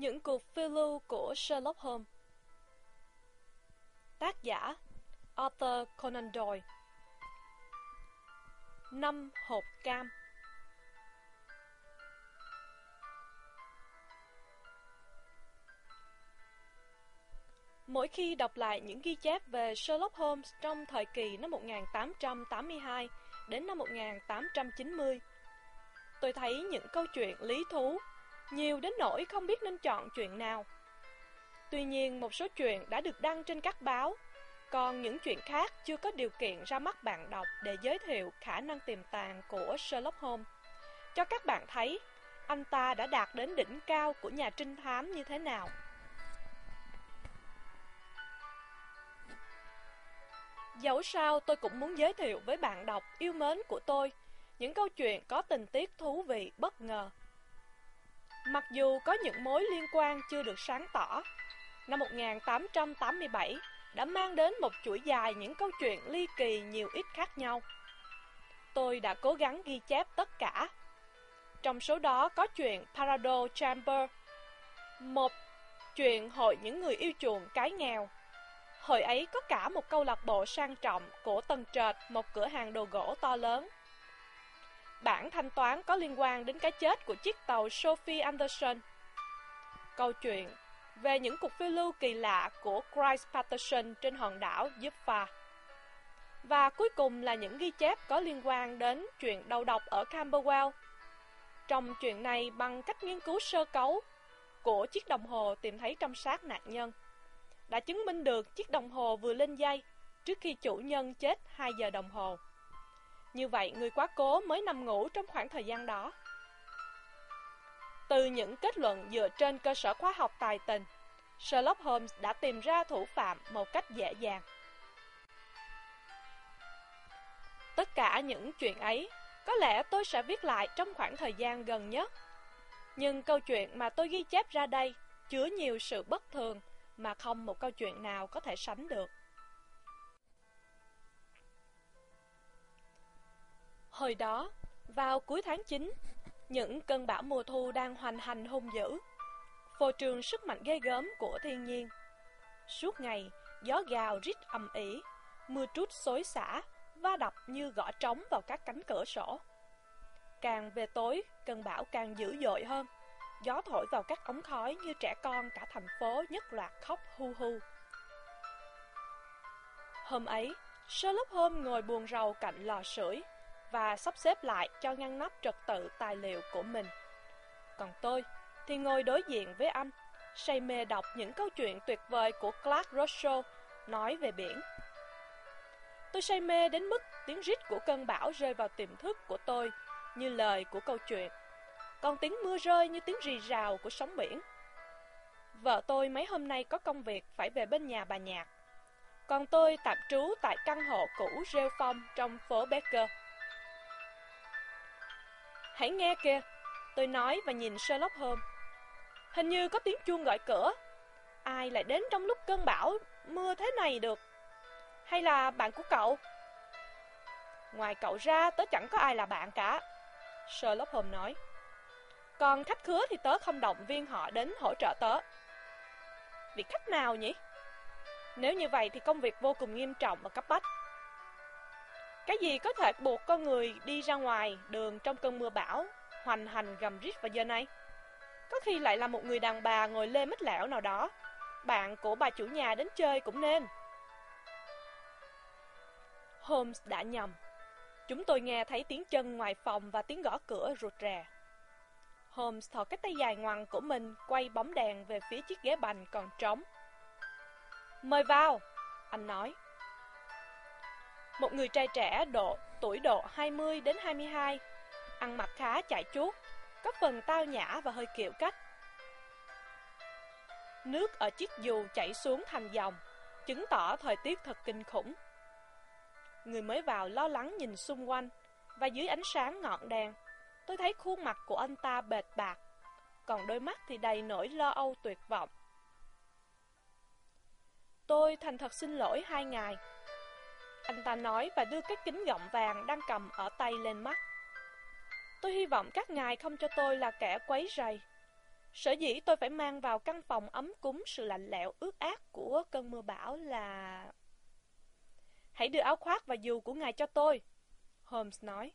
Những cuộc phiêu lưu của Sherlock Holmes. Tác giả Arthur Conan Doyle. Năm hộp cam. Mỗi khi đọc lại những ghi chép về Sherlock Holmes trong thời kỳ năm 1882 đến năm 1890, tôi thấy những câu chuyện lý thú, nhiều đến nỗi không biết nên chọn chuyện nào. Tuy nhiên, một số chuyện đã được đăng trên các báo, còn những chuyện khác chưa có điều kiện ra mắt bạn đọc để giới thiệu khả năng tiềm tàng của Sherlock Holmes. Cho các bạn thấy, anh ta đã đạt đến đỉnh cao của nhà trinh thám như thế nào. Dẫu sao tôi cũng muốn giới thiệu với bạn đọc yêu mến của tôi những câu chuyện có tình tiết thú vị bất ngờ. Mặc dù có những mối liên quan chưa được sáng tỏ, năm 1887 đã mang đến một chuỗi dài những câu chuyện ly kỳ nhiều ít khác nhau. Tôi đã cố gắng ghi chép tất cả. Trong số đó có chuyện Parado Chamber, một chuyện hội những người yêu chuộng cái nghèo Hồi ấy có cả một câu lạc bộ sang trọng của tầng trệt một cửa hàng đồ gỗ to lớn. Bản thanh toán có liên quan đến cái chết của chiếc tàu Sophie Anderson. Câu chuyện về những cuộc phiêu lưu kỳ lạ của Christ Patterson trên hòn đảo Jaffa. Và cuối cùng là những ghi chép có liên quan đến chuyện đầu độc ở Camberwell. Trong chuyện này, bằng cách nghiên cứu sơ cấu của chiếc đồng hồ tìm thấy trong xác nạn nhân, đã chứng minh được chiếc đồng hồ vừa lên dây trước khi chủ nhân chết 2 giờ đồng hồ. Như vậy, người quá cố mới nằm ngủ trong khoảng thời gian đó. Từ những kết luận dựa trên cơ sở khoa học tài tình, Sherlock Holmes đã tìm ra thủ phạm một cách dễ dàng. Tất cả những chuyện ấy, có lẽ tôi sẽ viết lại trong khoảng thời gian gần nhất. Nhưng câu chuyện mà tôi ghi chép ra đây chứa nhiều sự bất thường mà không một câu chuyện nào có thể sánh được. Hồi đó, vào cuối tháng 9, những cơn bão mùa thu đang hoành hành hung dữ, phô trường sức mạnh ghê gớm của thiên nhiên. Suốt ngày, gió gào rít ầm ỉ, mưa trút xối xả, va đập như gõ trống vào các cánh cửa sổ. Càng về tối, cơn bão càng dữ dội hơn. Gió thổi vào các ống khói như trẻ con cả thành phố nhất loạt khóc hu hu. Hôm ấy, Sherlock Holmes ngồi buồn rầu cạnh lò sưởi và sắp xếp lại cho ngăn nắp trật tự tài liệu của mình. Còn tôi thì ngồi đối diện với anh, say mê đọc những câu chuyện tuyệt vời của Clark Rousseau nói về biển. Tôi say mê đến mức tiếng rít của cơn bão rơi vào tiềm thức của tôi như lời của câu chuyện còn tiếng mưa rơi như tiếng rì rào của sóng biển. Vợ tôi mấy hôm nay có công việc phải về bên nhà bà Nhạc. Còn tôi tạm trú tại căn hộ cũ rêu phong trong phố Becker. Hãy nghe kìa, tôi nói và nhìn Sherlock Holmes. Hình như có tiếng chuông gọi cửa. Ai lại đến trong lúc cơn bão mưa thế này được? Hay là bạn của cậu? Ngoài cậu ra, tớ chẳng có ai là bạn cả. Sherlock Holmes nói. Còn khách khứa thì tớ không động viên họ đến hỗ trợ tớ. Việc khách nào nhỉ? Nếu như vậy thì công việc vô cùng nghiêm trọng và cấp bách. Cái gì có thể buộc con người đi ra ngoài đường trong cơn mưa bão, hoành hành gầm rít vào giờ này? Có khi lại là một người đàn bà ngồi lê mít lẻo nào đó. Bạn của bà chủ nhà đến chơi cũng nên. Holmes đã nhầm. Chúng tôi nghe thấy tiếng chân ngoài phòng và tiếng gõ cửa rụt rè. Holmes thò cái tay dài ngoằng của mình quay bóng đèn về phía chiếc ghế bành còn trống. Mời vào, anh nói. Một người trai trẻ độ tuổi độ 20 đến 22, ăn mặc khá chạy chuốt, có phần tao nhã và hơi kiệu cách. Nước ở chiếc dù chảy xuống thành dòng, chứng tỏ thời tiết thật kinh khủng. Người mới vào lo lắng nhìn xung quanh, và dưới ánh sáng ngọn đèn, Tôi thấy khuôn mặt của anh ta bệt bạc, còn đôi mắt thì đầy nỗi lo âu tuyệt vọng. Tôi thành thật xin lỗi hai ngài. Anh ta nói và đưa cái kính gọng vàng đang cầm ở tay lên mắt. Tôi hy vọng các ngài không cho tôi là kẻ quấy rầy. Sở dĩ tôi phải mang vào căn phòng ấm cúng sự lạnh lẽo ướt át của cơn mưa bão là... Hãy đưa áo khoác và dù của ngài cho tôi, Holmes nói.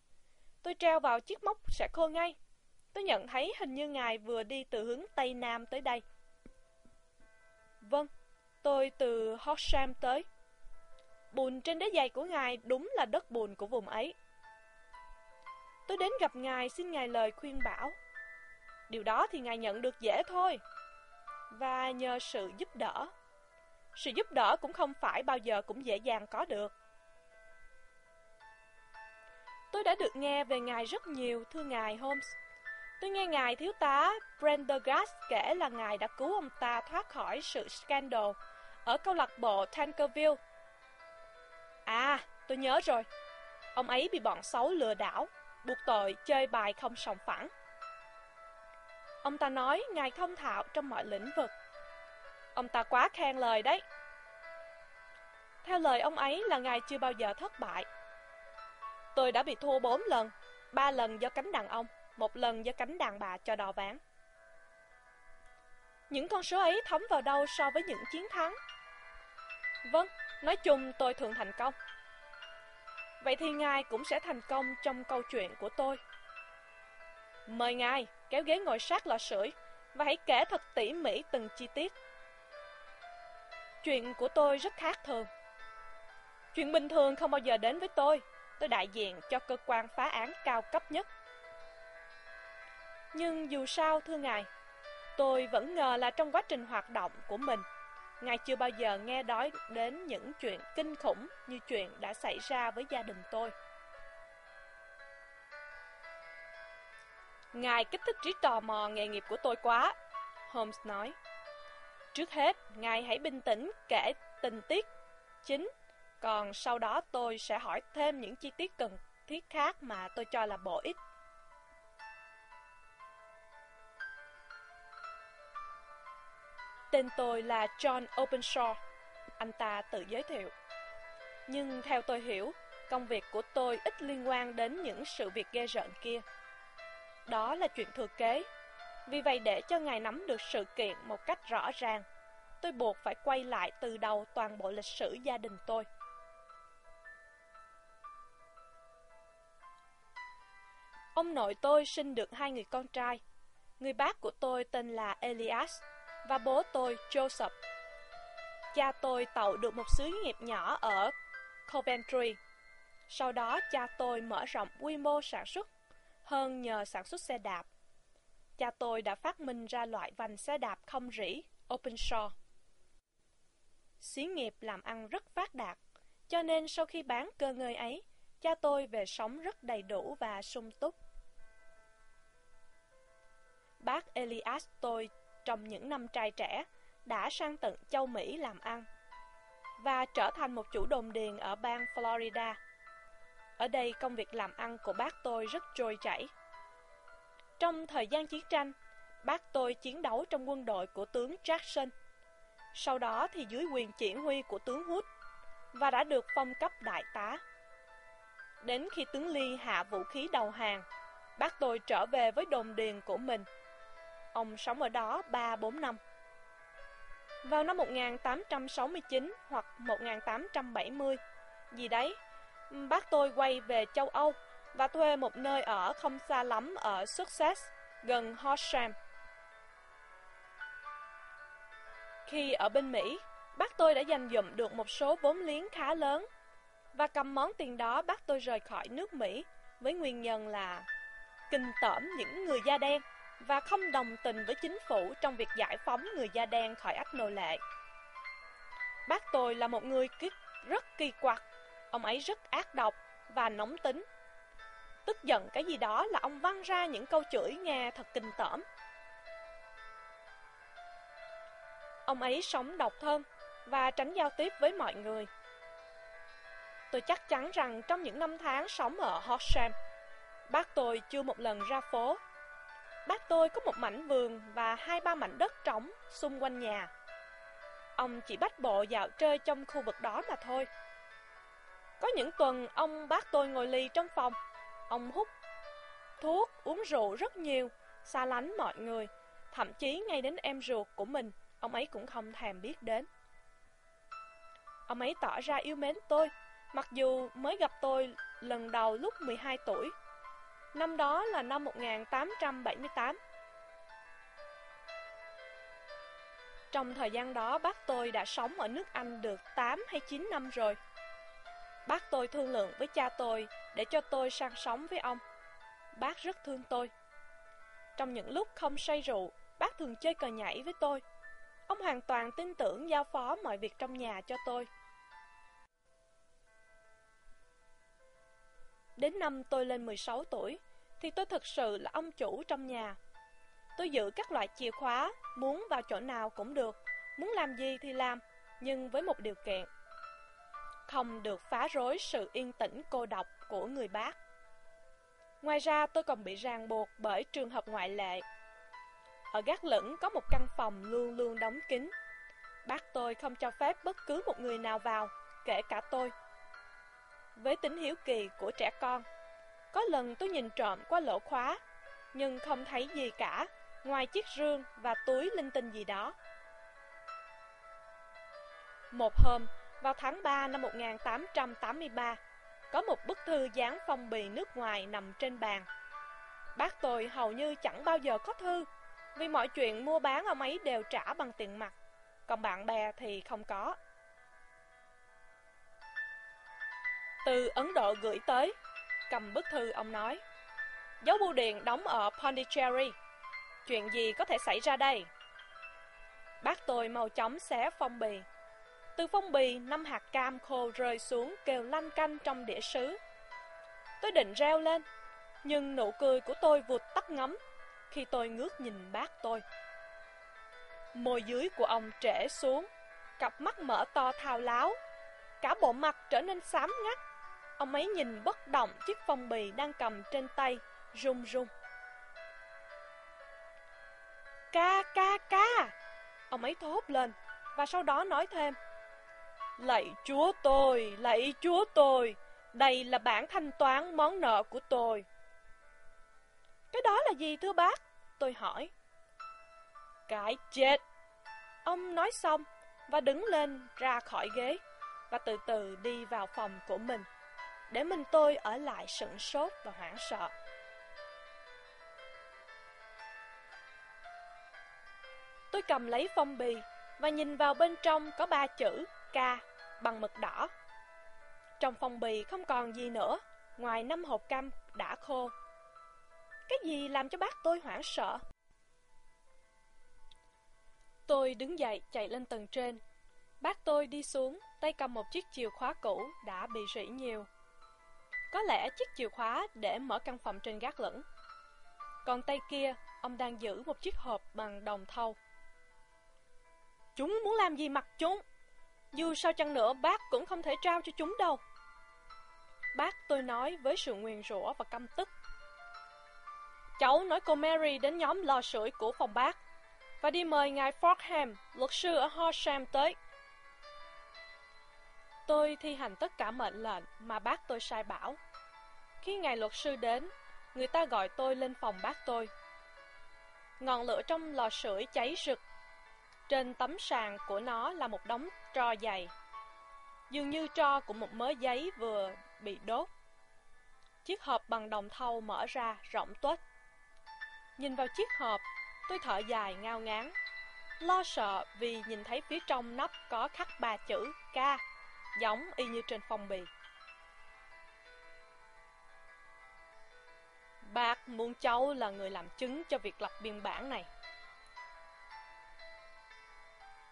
Tôi treo vào chiếc móc sẽ khô ngay. Tôi nhận thấy hình như ngài vừa đi từ hướng Tây Nam tới đây. Vâng, tôi từ Horsham tới. Bùn trên đế giày của ngài đúng là đất bùn của vùng ấy. Tôi đến gặp ngài xin ngài lời khuyên bảo. Điều đó thì ngài nhận được dễ thôi. Và nhờ sự giúp đỡ. Sự giúp đỡ cũng không phải bao giờ cũng dễ dàng có được. Tôi đã được nghe về ngài rất nhiều, thưa ngài Holmes. Tôi nghe ngài thiếu tá Prendergast kể là ngài đã cứu ông ta thoát khỏi sự scandal ở câu lạc bộ Tankerville. À, tôi nhớ rồi. Ông ấy bị bọn xấu lừa đảo, buộc tội chơi bài không sòng phẳng. Ông ta nói ngài thông thạo trong mọi lĩnh vực. Ông ta quá khen lời đấy. Theo lời ông ấy là ngài chưa bao giờ thất bại. Tôi đã bị thua bốn lần, ba lần do cánh đàn ông, một lần do cánh đàn bà cho đò ván. Những con số ấy thấm vào đâu so với những chiến thắng? Vâng, nói chung tôi thường thành công. Vậy thì ngài cũng sẽ thành công trong câu chuyện của tôi. Mời ngài kéo ghế ngồi sát lò sưởi và hãy kể thật tỉ mỉ từng chi tiết. Chuyện của tôi rất khác thường. Chuyện bình thường không bao giờ đến với tôi. Tôi đại diện cho cơ quan phá án cao cấp nhất. Nhưng dù sao, thưa ngài, tôi vẫn ngờ là trong quá trình hoạt động của mình, ngài chưa bao giờ nghe nói đến những chuyện kinh khủng như chuyện đã xảy ra với gia đình tôi. Ngài kích thích trí tò mò nghề nghiệp của tôi quá, Holmes nói. Trước hết, ngài hãy bình tĩnh kể tình tiết chính, còn sau đó tôi sẽ hỏi thêm những chi tiết cần thiết khác mà tôi cho là bổ ích. Tên tôi là John Openshaw, anh ta tự giới thiệu. Nhưng theo tôi hiểu, công việc của tôi ít liên quan đến những sự việc ghê rợn kia. Đó là chuyện thừa kế. Vì vậy để cho ngài nắm được sự kiện một cách rõ ràng, tôi buộc phải quay lại từ đầu toàn bộ lịch sử gia đình tôi. Ông nội tôi sinh được hai người con trai. Người bác của tôi tên là Elias và bố tôi Joseph. Cha tôi tạo được một xí nghiệp nhỏ ở Coventry. Sau đó cha tôi mở rộng quy mô sản xuất hơn nhờ sản xuất xe đạp. Cha tôi đã phát minh ra loại vành xe đạp không rỉ, open shore. Xí nghiệp làm ăn rất phát đạt, cho nên sau khi bán cơ ngơi ấy, cha tôi về sống rất đầy đủ và sung túc. Bác Elias tôi trong những năm trai trẻ đã sang tận châu Mỹ làm ăn và trở thành một chủ đồn điền ở bang Florida. Ở đây công việc làm ăn của bác tôi rất trôi chảy. Trong thời gian chiến tranh, bác tôi chiến đấu trong quân đội của tướng Jackson. Sau đó thì dưới quyền chỉ huy của tướng Hood và đã được phong cấp đại tá. Đến khi tướng Lee hạ vũ khí đầu hàng, bác tôi trở về với đồn điền của mình. Ông sống ở đó 3-4 năm. Vào năm 1869 hoặc 1870, gì đấy, bác tôi quay về châu Âu và thuê một nơi ở không xa lắm ở Sussex, gần Horsham. Khi ở bên Mỹ, bác tôi đã dành dụm được một số vốn liếng khá lớn và cầm món tiền đó bác tôi rời khỏi nước Mỹ với nguyên nhân là kinh tởm những người da đen và không đồng tình với chính phủ trong việc giải phóng người da đen khỏi ách nô lệ. Bác tôi là một người rất kỳ quặc, ông ấy rất ác độc và nóng tính. Tức giận cái gì đó là ông văng ra những câu chửi nghe thật kinh tởm. Ông ấy sống độc thân và tránh giao tiếp với mọi người. Tôi chắc chắn rằng trong những năm tháng sống ở Horsham, bác tôi chưa một lần ra phố Bác tôi có một mảnh vườn và hai ba mảnh đất trống xung quanh nhà. Ông chỉ bắt bộ dạo chơi trong khu vực đó mà thôi. Có những tuần ông bác tôi ngồi ly trong phòng. Ông hút thuốc, uống rượu rất nhiều, xa lánh mọi người, Thậm chí ngay đến em ruột của mình, ông ấy cũng không thèm biết đến. Ông ấy tỏ ra yêu mến tôi, mặc dù mới gặp tôi lần đầu lúc 12 tuổi. Năm đó là năm 1878. Trong thời gian đó, bác tôi đã sống ở nước Anh được 8 hay 9 năm rồi. Bác tôi thương lượng với cha tôi để cho tôi sang sống với ông. Bác rất thương tôi. Trong những lúc không say rượu, bác thường chơi cờ nhảy với tôi. Ông hoàn toàn tin tưởng giao phó mọi việc trong nhà cho tôi. Đến năm tôi lên 16 tuổi, thì tôi thực sự là ông chủ trong nhà. Tôi giữ các loại chìa khóa, muốn vào chỗ nào cũng được, muốn làm gì thì làm, nhưng với một điều kiện. Không được phá rối sự yên tĩnh cô độc của người bác. Ngoài ra tôi còn bị ràng buộc bởi trường hợp ngoại lệ. Ở gác lửng có một căn phòng luôn luôn đóng kín. Bác tôi không cho phép bất cứ một người nào vào, kể cả tôi. Với tính hiếu kỳ của trẻ con, có lần tôi nhìn trộm qua lỗ khóa, nhưng không thấy gì cả, ngoài chiếc rương và túi linh tinh gì đó. Một hôm, vào tháng 3 năm 1883, có một bức thư dán phong bì nước ngoài nằm trên bàn. Bác tôi hầu như chẳng bao giờ có thư, vì mọi chuyện mua bán ông ấy đều trả bằng tiền mặt, còn bạn bè thì không có. Từ Ấn Độ gửi tới, cầm bức thư ông nói, Dấu bưu điện đóng ở Pondicherry, chuyện gì có thể xảy ra đây? Bác tôi mau chóng xé phong bì, từ phong bì, năm hạt cam khô rơi xuống kêu lanh canh trong đĩa sứ. Tôi định reo lên, nhưng nụ cười của tôi vụt tắt ngấm khi tôi ngước nhìn bác tôi. Môi dưới của ông trễ xuống, cặp mắt mở to thao láo, cả bộ mặt trở nên xám ngắt. Ông ấy nhìn bất động chiếc phong bì đang cầm trên tay, run run. Ca, ca, ca! Ông ấy thốt lên, và sau đó nói thêm. Lạy chúa tôi, lạy chúa tôi, đây là bản thanh toán món nợ của tôi. Cái đó là gì thưa bác? Tôi hỏi. Cái chết. Ông nói xong và đứng lên ra khỏi ghế và từ từ đi vào phòng của mình để mình tôi ở lại sững sốt và hoảng sợ. Tôi cầm lấy phong bì và nhìn vào bên trong có ba chữ k bằng mực đỏ. Trong phong bì không còn gì nữa, ngoài năm hộp cam đã khô. Cái gì làm cho bác tôi hoảng sợ? Tôi đứng dậy chạy lên tầng trên. Bác tôi đi xuống, tay cầm một chiếc chìa khóa cũ đã bị rỉ nhiều. Có lẽ chiếc chìa khóa để mở căn phòng trên gác lửng. Còn tay kia, ông đang giữ một chiếc hộp bằng đồng thau. Chúng muốn làm gì mặc chúng? Dù sao chăng nữa bác cũng không thể trao cho chúng đâu Bác tôi nói với sự nguyền rủa và căm tức Cháu nói cô Mary đến nhóm lò sưởi của phòng bác Và đi mời ngài Forkham, luật sư ở Horsham tới Tôi thi hành tất cả mệnh lệnh mà bác tôi sai bảo khi ngài luật sư đến, người ta gọi tôi lên phòng bác tôi. Ngọn lửa trong lò sưởi cháy rực. Trên tấm sàn của nó là một đống tro dày. Dường như tro của một mớ giấy vừa bị đốt. Chiếc hộp bằng đồng thau mở ra rộng tuếch. Nhìn vào chiếc hộp Tôi thở dài ngao ngán. Lo sợ vì nhìn thấy phía trong nắp có khắc ba chữ K Giống y như trên phong bì. Bác muốn cháu là người làm chứng cho việc lập biên bản này.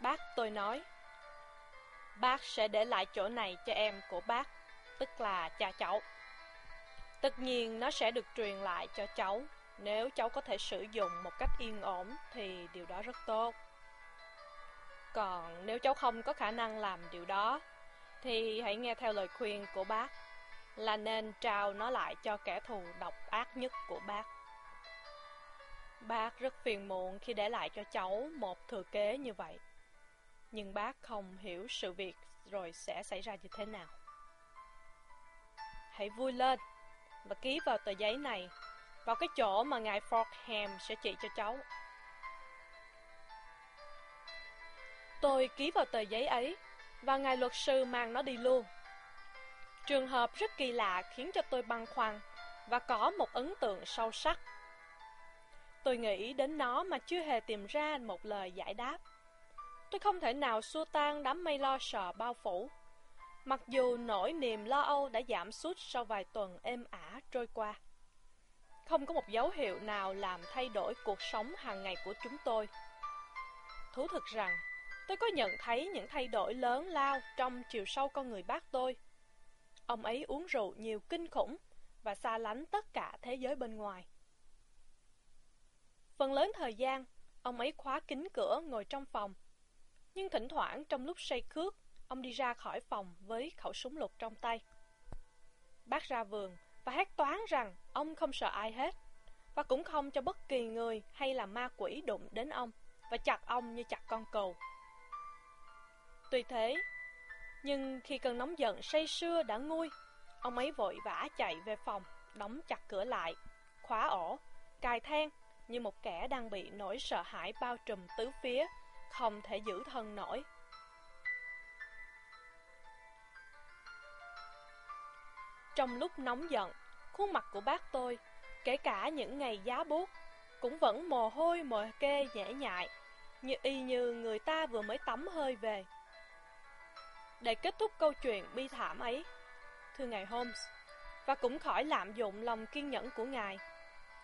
Bác, tôi nói, Bác sẽ để lại chỗ này cho em của bác, Tức là cha cháu. Tất nhiên nó sẽ được truyền lại cho cháu. Nếu cháu có thể sử dụng một cách yên ổn Thì điều đó rất tốt. Còn nếu cháu không có khả năng làm điều đó, Thì hãy nghe theo lời khuyên của bác. Là nên trao nó lại cho kẻ thù độc ác nhất của bác Bác rất phiền muộn khi để lại cho cháu một thừa kế như vậy nhưng bác không hiểu sự việc rồi sẽ xảy ra như thế nào. Hãy vui lên và ký vào tờ giấy này vào cái chỗ mà ngài Forkham sẽ chỉ cho cháu. Tôi ký vào tờ giấy ấy, và ngài luật sư mang nó đi luôn. Trường hợp rất kỳ lạ khiến cho tôi băn khoăn và có một ấn tượng sâu sắc. Tôi nghĩ đến nó mà chưa hề tìm ra một lời giải đáp. Tôi không thể nào xua tan đám mây lo sợ bao phủ. Mặc dù nỗi niềm lo âu đã giảm sút sau vài tuần êm ả trôi qua. Không có một dấu hiệu nào làm thay đổi cuộc sống hàng ngày của chúng tôi. Thú thực rằng, tôi có nhận thấy những thay đổi lớn lao trong chiều sâu con người bác tôi. Ông ấy uống rượu nhiều kinh khủng và xa lánh tất cả thế giới bên ngoài. Phần lớn thời gian, ông ấy khóa kín cửa ngồi trong phòng. Nhưng thỉnh thoảng trong lúc say cước, ông đi ra khỏi phòng với khẩu súng lục trong tay. Bác ra vườn và hét toán rằng ông không sợ ai hết và cũng không cho bất kỳ người hay là ma quỷ đụng đến ông và chặt ông như chặt con cầu. Tuy thế, nhưng khi cơn nóng giận say sưa đã nguôi, ông ấy vội vã chạy về phòng, đóng chặt cửa lại, khóa ổ, cài then như một kẻ đang bị nỗi sợ hãi bao trùm tứ phía, không thể giữ thân nổi. Trong lúc nóng giận, khuôn mặt của bác tôi, kể cả những ngày giá buốt, cũng vẫn mồ hôi mồ kê dễ nhại, như y như người ta vừa mới tắm hơi về. Để kết thúc câu chuyện bi thảm ấy, thưa ngài Holmes, và cũng khỏi lạm dụng lòng kiên nhẫn của ngài,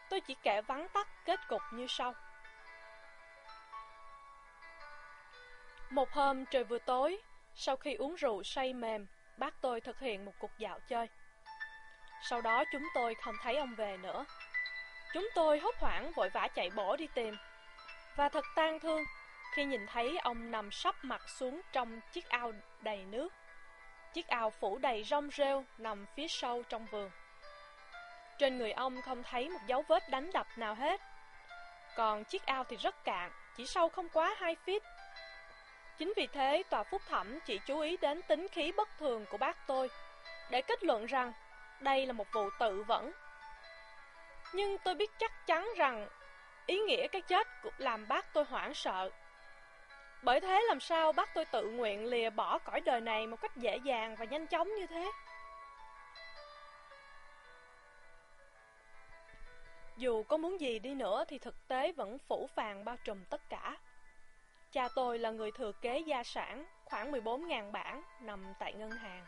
tôi chỉ kể vắn tắt kết cục như sau. Một hôm trời vừa tối, sau khi uống rượu say mềm, bác tôi thực hiện một cuộc dạo chơi. Sau đó chúng tôi không thấy ông về nữa. Chúng tôi hốt hoảng vội vã chạy bổ đi tìm. Và thật tang thương khi nhìn thấy ông nằm sắp mặt xuống trong chiếc ao đầy nước. Chiếc ao phủ đầy rong rêu nằm phía sâu trong vườn. Trên người ông không thấy một dấu vết đánh đập nào hết. Còn chiếc ao thì rất cạn, chỉ sâu không quá 2 feet. Chính vì thế, tòa phúc thẩm chỉ chú ý đến tính khí bất thường của bác tôi, để kết luận rằng đây là một vụ tự vẫn. Nhưng tôi biết chắc chắn rằng ý nghĩa cái chết cũng làm bác tôi hoảng sợ. Bởi thế làm sao bác tôi tự nguyện lìa bỏ cõi đời này một cách dễ dàng và nhanh chóng như thế? Dù có muốn gì đi nữa thì thực tế vẫn phủ phàng bao trùm tất cả. Cha tôi là người thừa kế gia sản khoảng 14.000 bảng nằm tại ngân hàng.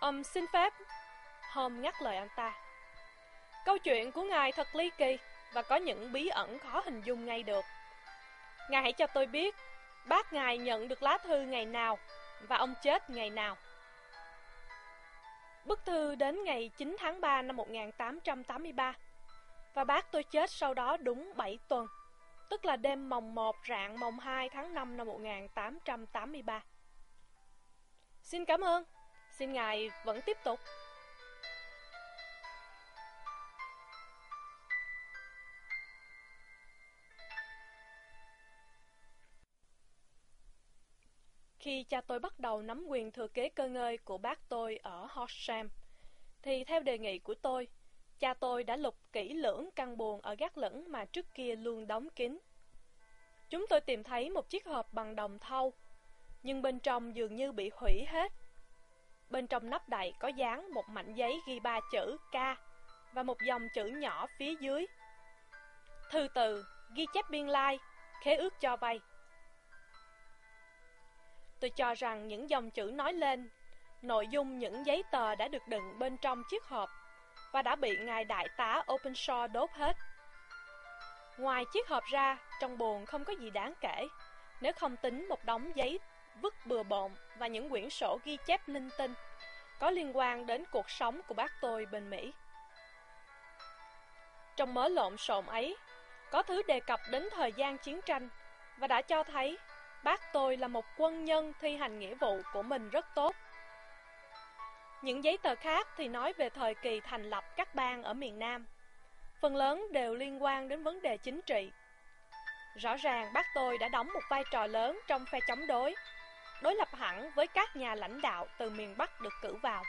Ông xin phép, Hôm ngắt lời anh ta. Câu chuyện của ngài thật ly kỳ và có những bí ẩn khó hình dung ngay được. Ngài hãy cho tôi biết, bác ngài nhận được lá thư ngày nào và ông chết ngày nào. Bức thư đến ngày 9 tháng 3 năm 1883 và bác tôi chết sau đó đúng 7 tuần, tức là đêm mồng 1 rạng mồng 2 tháng 5 năm 1883. Xin cảm ơn, xin ngài vẫn tiếp tục. Khi cha tôi bắt đầu nắm quyền thừa kế cơ ngơi của bác tôi ở Horsham, thì theo đề nghị của tôi, cha tôi đã lục kỹ lưỡng căn buồn ở gác lửng mà trước kia luôn đóng kín. Chúng tôi tìm thấy một chiếc hộp bằng đồng thau, nhưng bên trong dường như bị hủy hết. Bên trong nắp đậy có dán một mảnh giấy ghi ba chữ K và một dòng chữ nhỏ phía dưới. Thư từ, ghi chép biên lai, khế ước cho vay. Tôi cho rằng những dòng chữ nói lên nội dung những giấy tờ đã được đựng bên trong chiếc hộp và đã bị ngài đại tá Openshaw đốt hết. Ngoài chiếc hộp ra, trong buồn không có gì đáng kể, nếu không tính một đống giấy vứt bừa bộn và những quyển sổ ghi chép linh tinh có liên quan đến cuộc sống của bác tôi bên Mỹ. Trong mớ lộn xộn ấy, có thứ đề cập đến thời gian chiến tranh và đã cho thấy bác tôi là một quân nhân thi hành nghĩa vụ của mình rất tốt. Những giấy tờ khác thì nói về thời kỳ thành lập các bang ở miền Nam. Phần lớn đều liên quan đến vấn đề chính trị. Rõ ràng bác tôi đã đóng một vai trò lớn trong phe chống đối, đối lập hẳn với các nhà lãnh đạo từ miền Bắc được cử vào.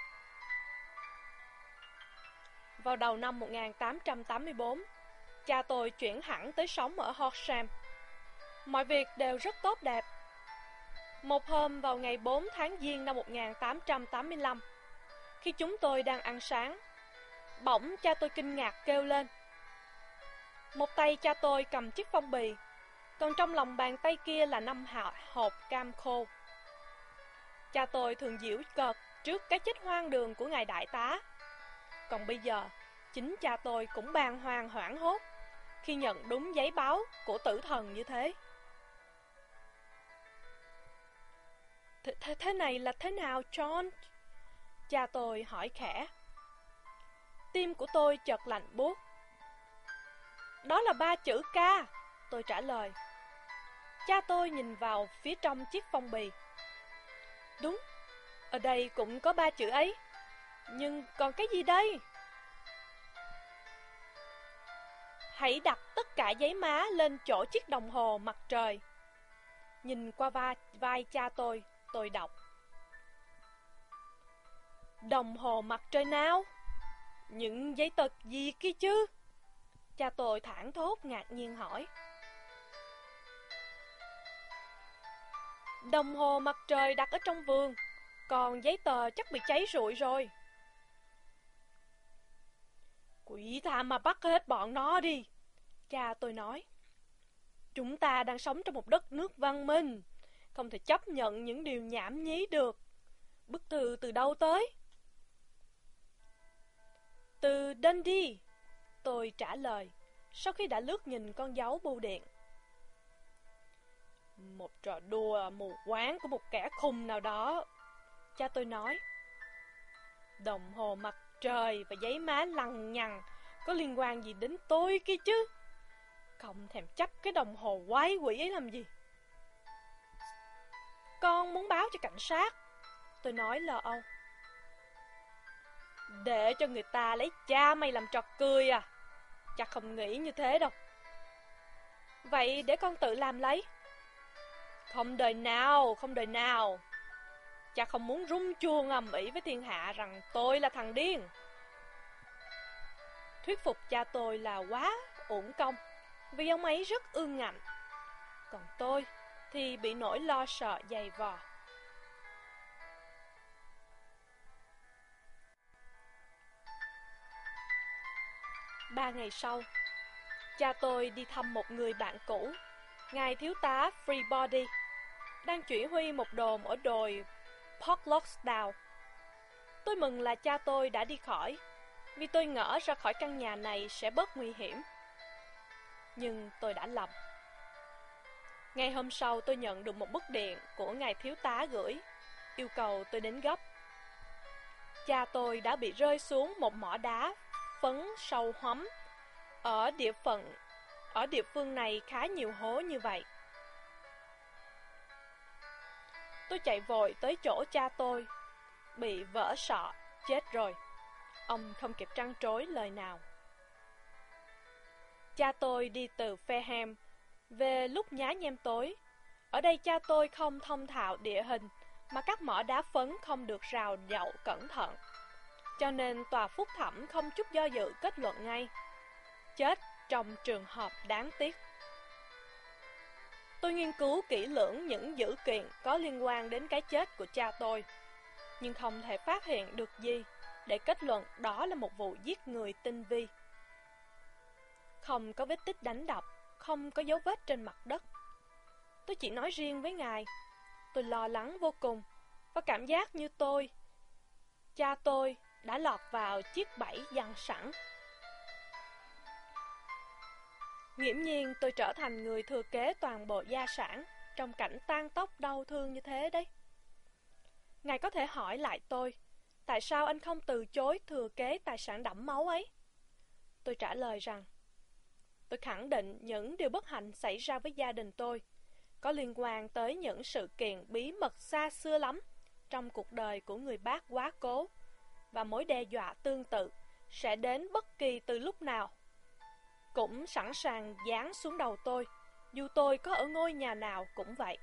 Vào đầu năm 1884, cha tôi chuyển hẳn tới sống ở Horsham Mọi việc đều rất tốt đẹp. Một hôm vào ngày 4 tháng Giêng năm 1885, khi chúng tôi đang ăn sáng, bỗng cha tôi kinh ngạc kêu lên. Một tay cha tôi cầm chiếc phong bì, còn trong lòng bàn tay kia là năm hộp cam khô. Cha tôi thường diễu cợt trước cái chết hoang đường của ngài đại tá. Còn bây giờ, chính cha tôi cũng bàng hoàng hoảng hốt khi nhận đúng giấy báo của tử thần như thế. Thế, thế, thế này là thế nào, John? Cha tôi hỏi khẽ. Tim của tôi chợt lạnh buốt. Đó là ba chữ ca, tôi trả lời. Cha tôi nhìn vào phía trong chiếc phong bì. Đúng, ở đây cũng có ba chữ ấy. Nhưng còn cái gì đây? Hãy đặt tất cả giấy má lên chỗ chiếc đồng hồ mặt trời. Nhìn qua vai, vai cha tôi, tôi đọc. Đồng hồ mặt trời nào? Những giấy tờ gì kia chứ? Cha tôi thẳng thốt ngạc nhiên hỏi. Đồng hồ mặt trời đặt ở trong vườn, còn giấy tờ chắc bị cháy rụi rồi. Quỷ tha mà bắt hết bọn nó đi. Cha tôi nói. Chúng ta đang sống trong một đất nước văn minh, không thể chấp nhận những điều nhảm nhí được. Bức thư từ đâu tới? Từ Dundee, tôi trả lời, sau khi đã lướt nhìn con dấu bưu điện. Một trò đùa mù quáng của một kẻ khùng nào đó. Cha tôi nói. Đồng hồ mặt trời và giấy má lằng nhằng có liên quan gì đến tôi kia chứ? Không thèm chấp cái đồng hồ quái quỷ ấy làm gì. Con muốn báo cho cảnh sát. Tôi nói lờ âu. Để cho người ta lấy cha mày làm trò cười à? Chắc không nghĩ như thế đâu. Vậy để con tự làm lấy. Không đời nào, không đời nào. Cha không muốn rung chuông ầm ĩ với thiên hạ rằng tôi là thằng điên. Thuyết phục cha tôi là quá uổng công, vì ông ấy rất ương ngạnh. Còn tôi thì bị nỗi lo sợ dày vò. Ba ngày sau, cha tôi đi thăm một người bạn cũ, ngài thiếu tá Freebody, đang chỉ huy một đồn ở đồi Portlockdown. Tôi mừng là cha tôi đã đi khỏi, vì tôi ngỡ ra khỏi căn nhà này sẽ bớt nguy hiểm. Nhưng tôi đã lầm. Ngày hôm sau tôi nhận được một bức điện của ngài thiếu tá gửi, yêu cầu tôi đến gấp. Cha tôi đã bị rơi xuống một mỏ đá phấn sâu hóm. Ở địa phận, ở địa phương này khá nhiều hố như vậy. Tôi chạy vội tới chỗ cha tôi, bị vỡ sọ, chết rồi. Ông không kịp trăn trối lời nào. Cha tôi đi từ Fairham về lúc nhá nhem tối. Ở đây cha tôi không thông thạo địa hình, mà các mỏ đá phấn không được rào dậu cẩn thận. Cho nên tòa phúc thẩm không chút do dự kết luận ngay. Chết trong trường hợp đáng tiếc. Tôi nghiên cứu kỹ lưỡng những dữ kiện có liên quan đến cái chết của cha tôi, nhưng không thể phát hiện được gì để kết luận đó là một vụ giết người tinh vi. Không có vết tích đánh đập, không có dấu vết trên mặt đất. Tôi chỉ nói riêng với ngài, tôi lo lắng vô cùng và cảm giác như tôi, cha tôi đã lọt vào chiếc bẫy dằn sẵn. Nghiễm nhiên tôi trở thành người thừa kế toàn bộ gia sản trong cảnh tan tóc đau thương như thế đấy. Ngài có thể hỏi lại tôi, tại sao anh không từ chối thừa kế tài sản đẫm máu ấy? Tôi trả lời rằng, tôi khẳng định những điều bất hạnh xảy ra với gia đình tôi. Có liên quan tới những sự kiện bí mật xa xưa lắm trong cuộc đời của người bác quá cố. Và mối đe dọa tương tự sẽ đến bất kỳ từ lúc nào. Cũng sẵn sàng dán xuống đầu tôi, dù tôi có ở ngôi nhà nào cũng vậy.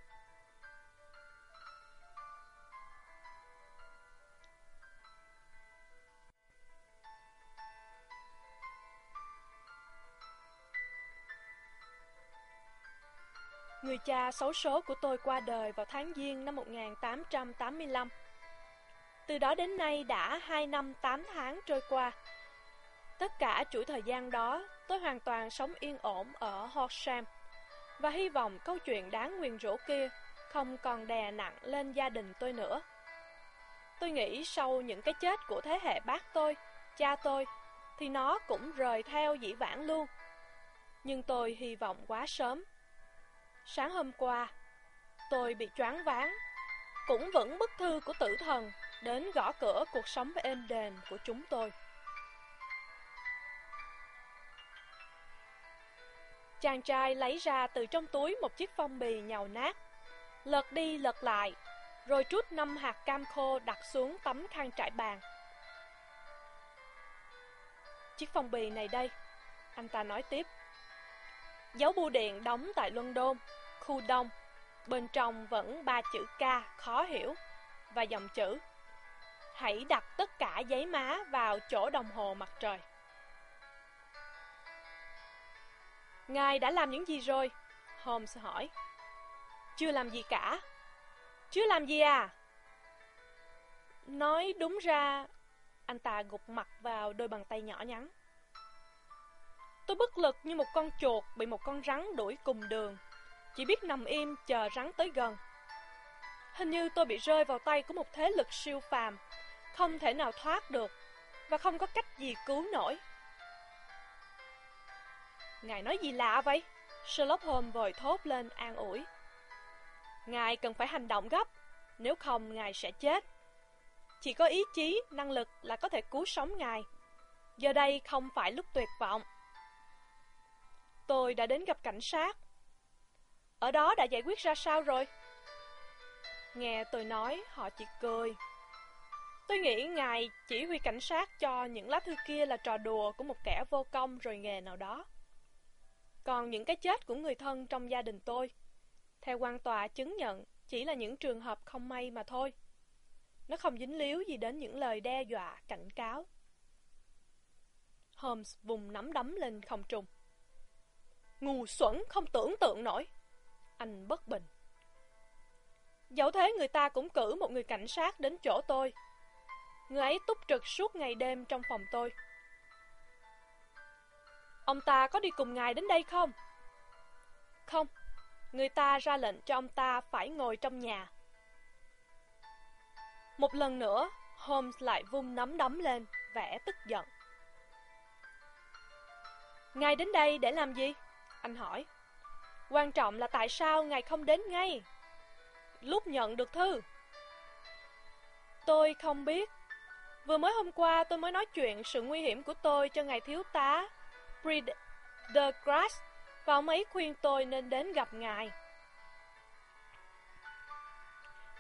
Người cha xấu số của tôi qua đời vào tháng Giêng năm 1885. Từ đó đến nay đã 2 năm 8 tháng trôi qua. Tất cả chuỗi thời gian đó, tôi hoàn toàn sống yên ổn ở Horsham và hy vọng câu chuyện đáng nguyền rủa kia không còn đè nặng lên gia đình tôi nữa. Tôi nghĩ sau những cái chết của thế hệ bác tôi, cha tôi, thì nó cũng rời theo dĩ vãng luôn. Nhưng tôi hy vọng quá sớm. Sáng hôm qua, tôi bị choáng váng, cũng vẫn bức thư của tử thần đến gõ cửa cuộc sống êm đềm của chúng tôi. Chàng trai lấy ra từ trong túi một chiếc phong bì nhàu nát, lật đi lật lại, rồi trút năm hạt cam khô đặt xuống tấm khăn trải bàn. Chiếc phong bì này đây, anh ta nói tiếp. Dấu bưu điện đóng tại London, khu đông, bên trong vẫn ba chữ K khó hiểu và dòng chữ Hãy đặt tất cả giấy má vào chỗ đồng hồ mặt trời. Ngài đã làm những gì rồi? Holmes hỏi. Chưa làm gì cả. Chưa làm gì à? Nói đúng ra, anh ta gục mặt vào đôi bàn tay nhỏ nhắn. Tôi bất lực như một con chuột bị một con rắn đuổi cùng đường. Chỉ biết nằm im chờ rắn tới gần. Hình như tôi bị rơi vào tay của một thế lực siêu phàm, không thể nào thoát được, và không có cách gì cứu nổi. Ngài nói gì lạ vậy? Sherlock Holmes vội thốt lên an ủi. Ngài cần phải hành động gấp, nếu không ngài sẽ chết. Chỉ có ý chí, năng lực là có thể cứu sống ngài. Giờ đây không phải lúc tuyệt vọng. Tôi đã đến gặp cảnh sát. Ở đó đã giải quyết ra sao rồi? Nghe tôi nói, họ chỉ cười. Tôi nghĩ ngài chỉ huy cảnh sát cho những lá thư kia là trò đùa của một kẻ vô công rồi nghề nào đó. Còn những cái chết của người thân trong gia đình tôi, theo quan tòa chứng nhận, chỉ là những trường hợp không may mà thôi. Nó không dính líu gì đến những lời đe dọa, cảnh cáo. Holmes vùng nắm đấm lên không trung. Ngu xuẩn không tưởng tượng nổi. Anh bất bình. Dẫu thế người ta cũng cử một người cảnh sát đến chỗ tôi. Người ấy túc trực suốt ngày đêm trong phòng tôi. Ông ta có đi cùng ngài đến đây không? Không, người ta ra lệnh cho ông ta phải ngồi trong nhà. Một lần nữa, Holmes lại vung nắm đấm lên, vẻ tức giận. Ngài đến đây để làm gì? Anh hỏi. Quan trọng là tại sao ngài không đến ngay? Lúc nhận được thư. Tôi không biết. Vừa mới hôm qua tôi mới nói chuyện sự nguy hiểm của tôi cho ngài thiếu tá Grass và ông ấy khuyên tôi nên đến gặp ngài.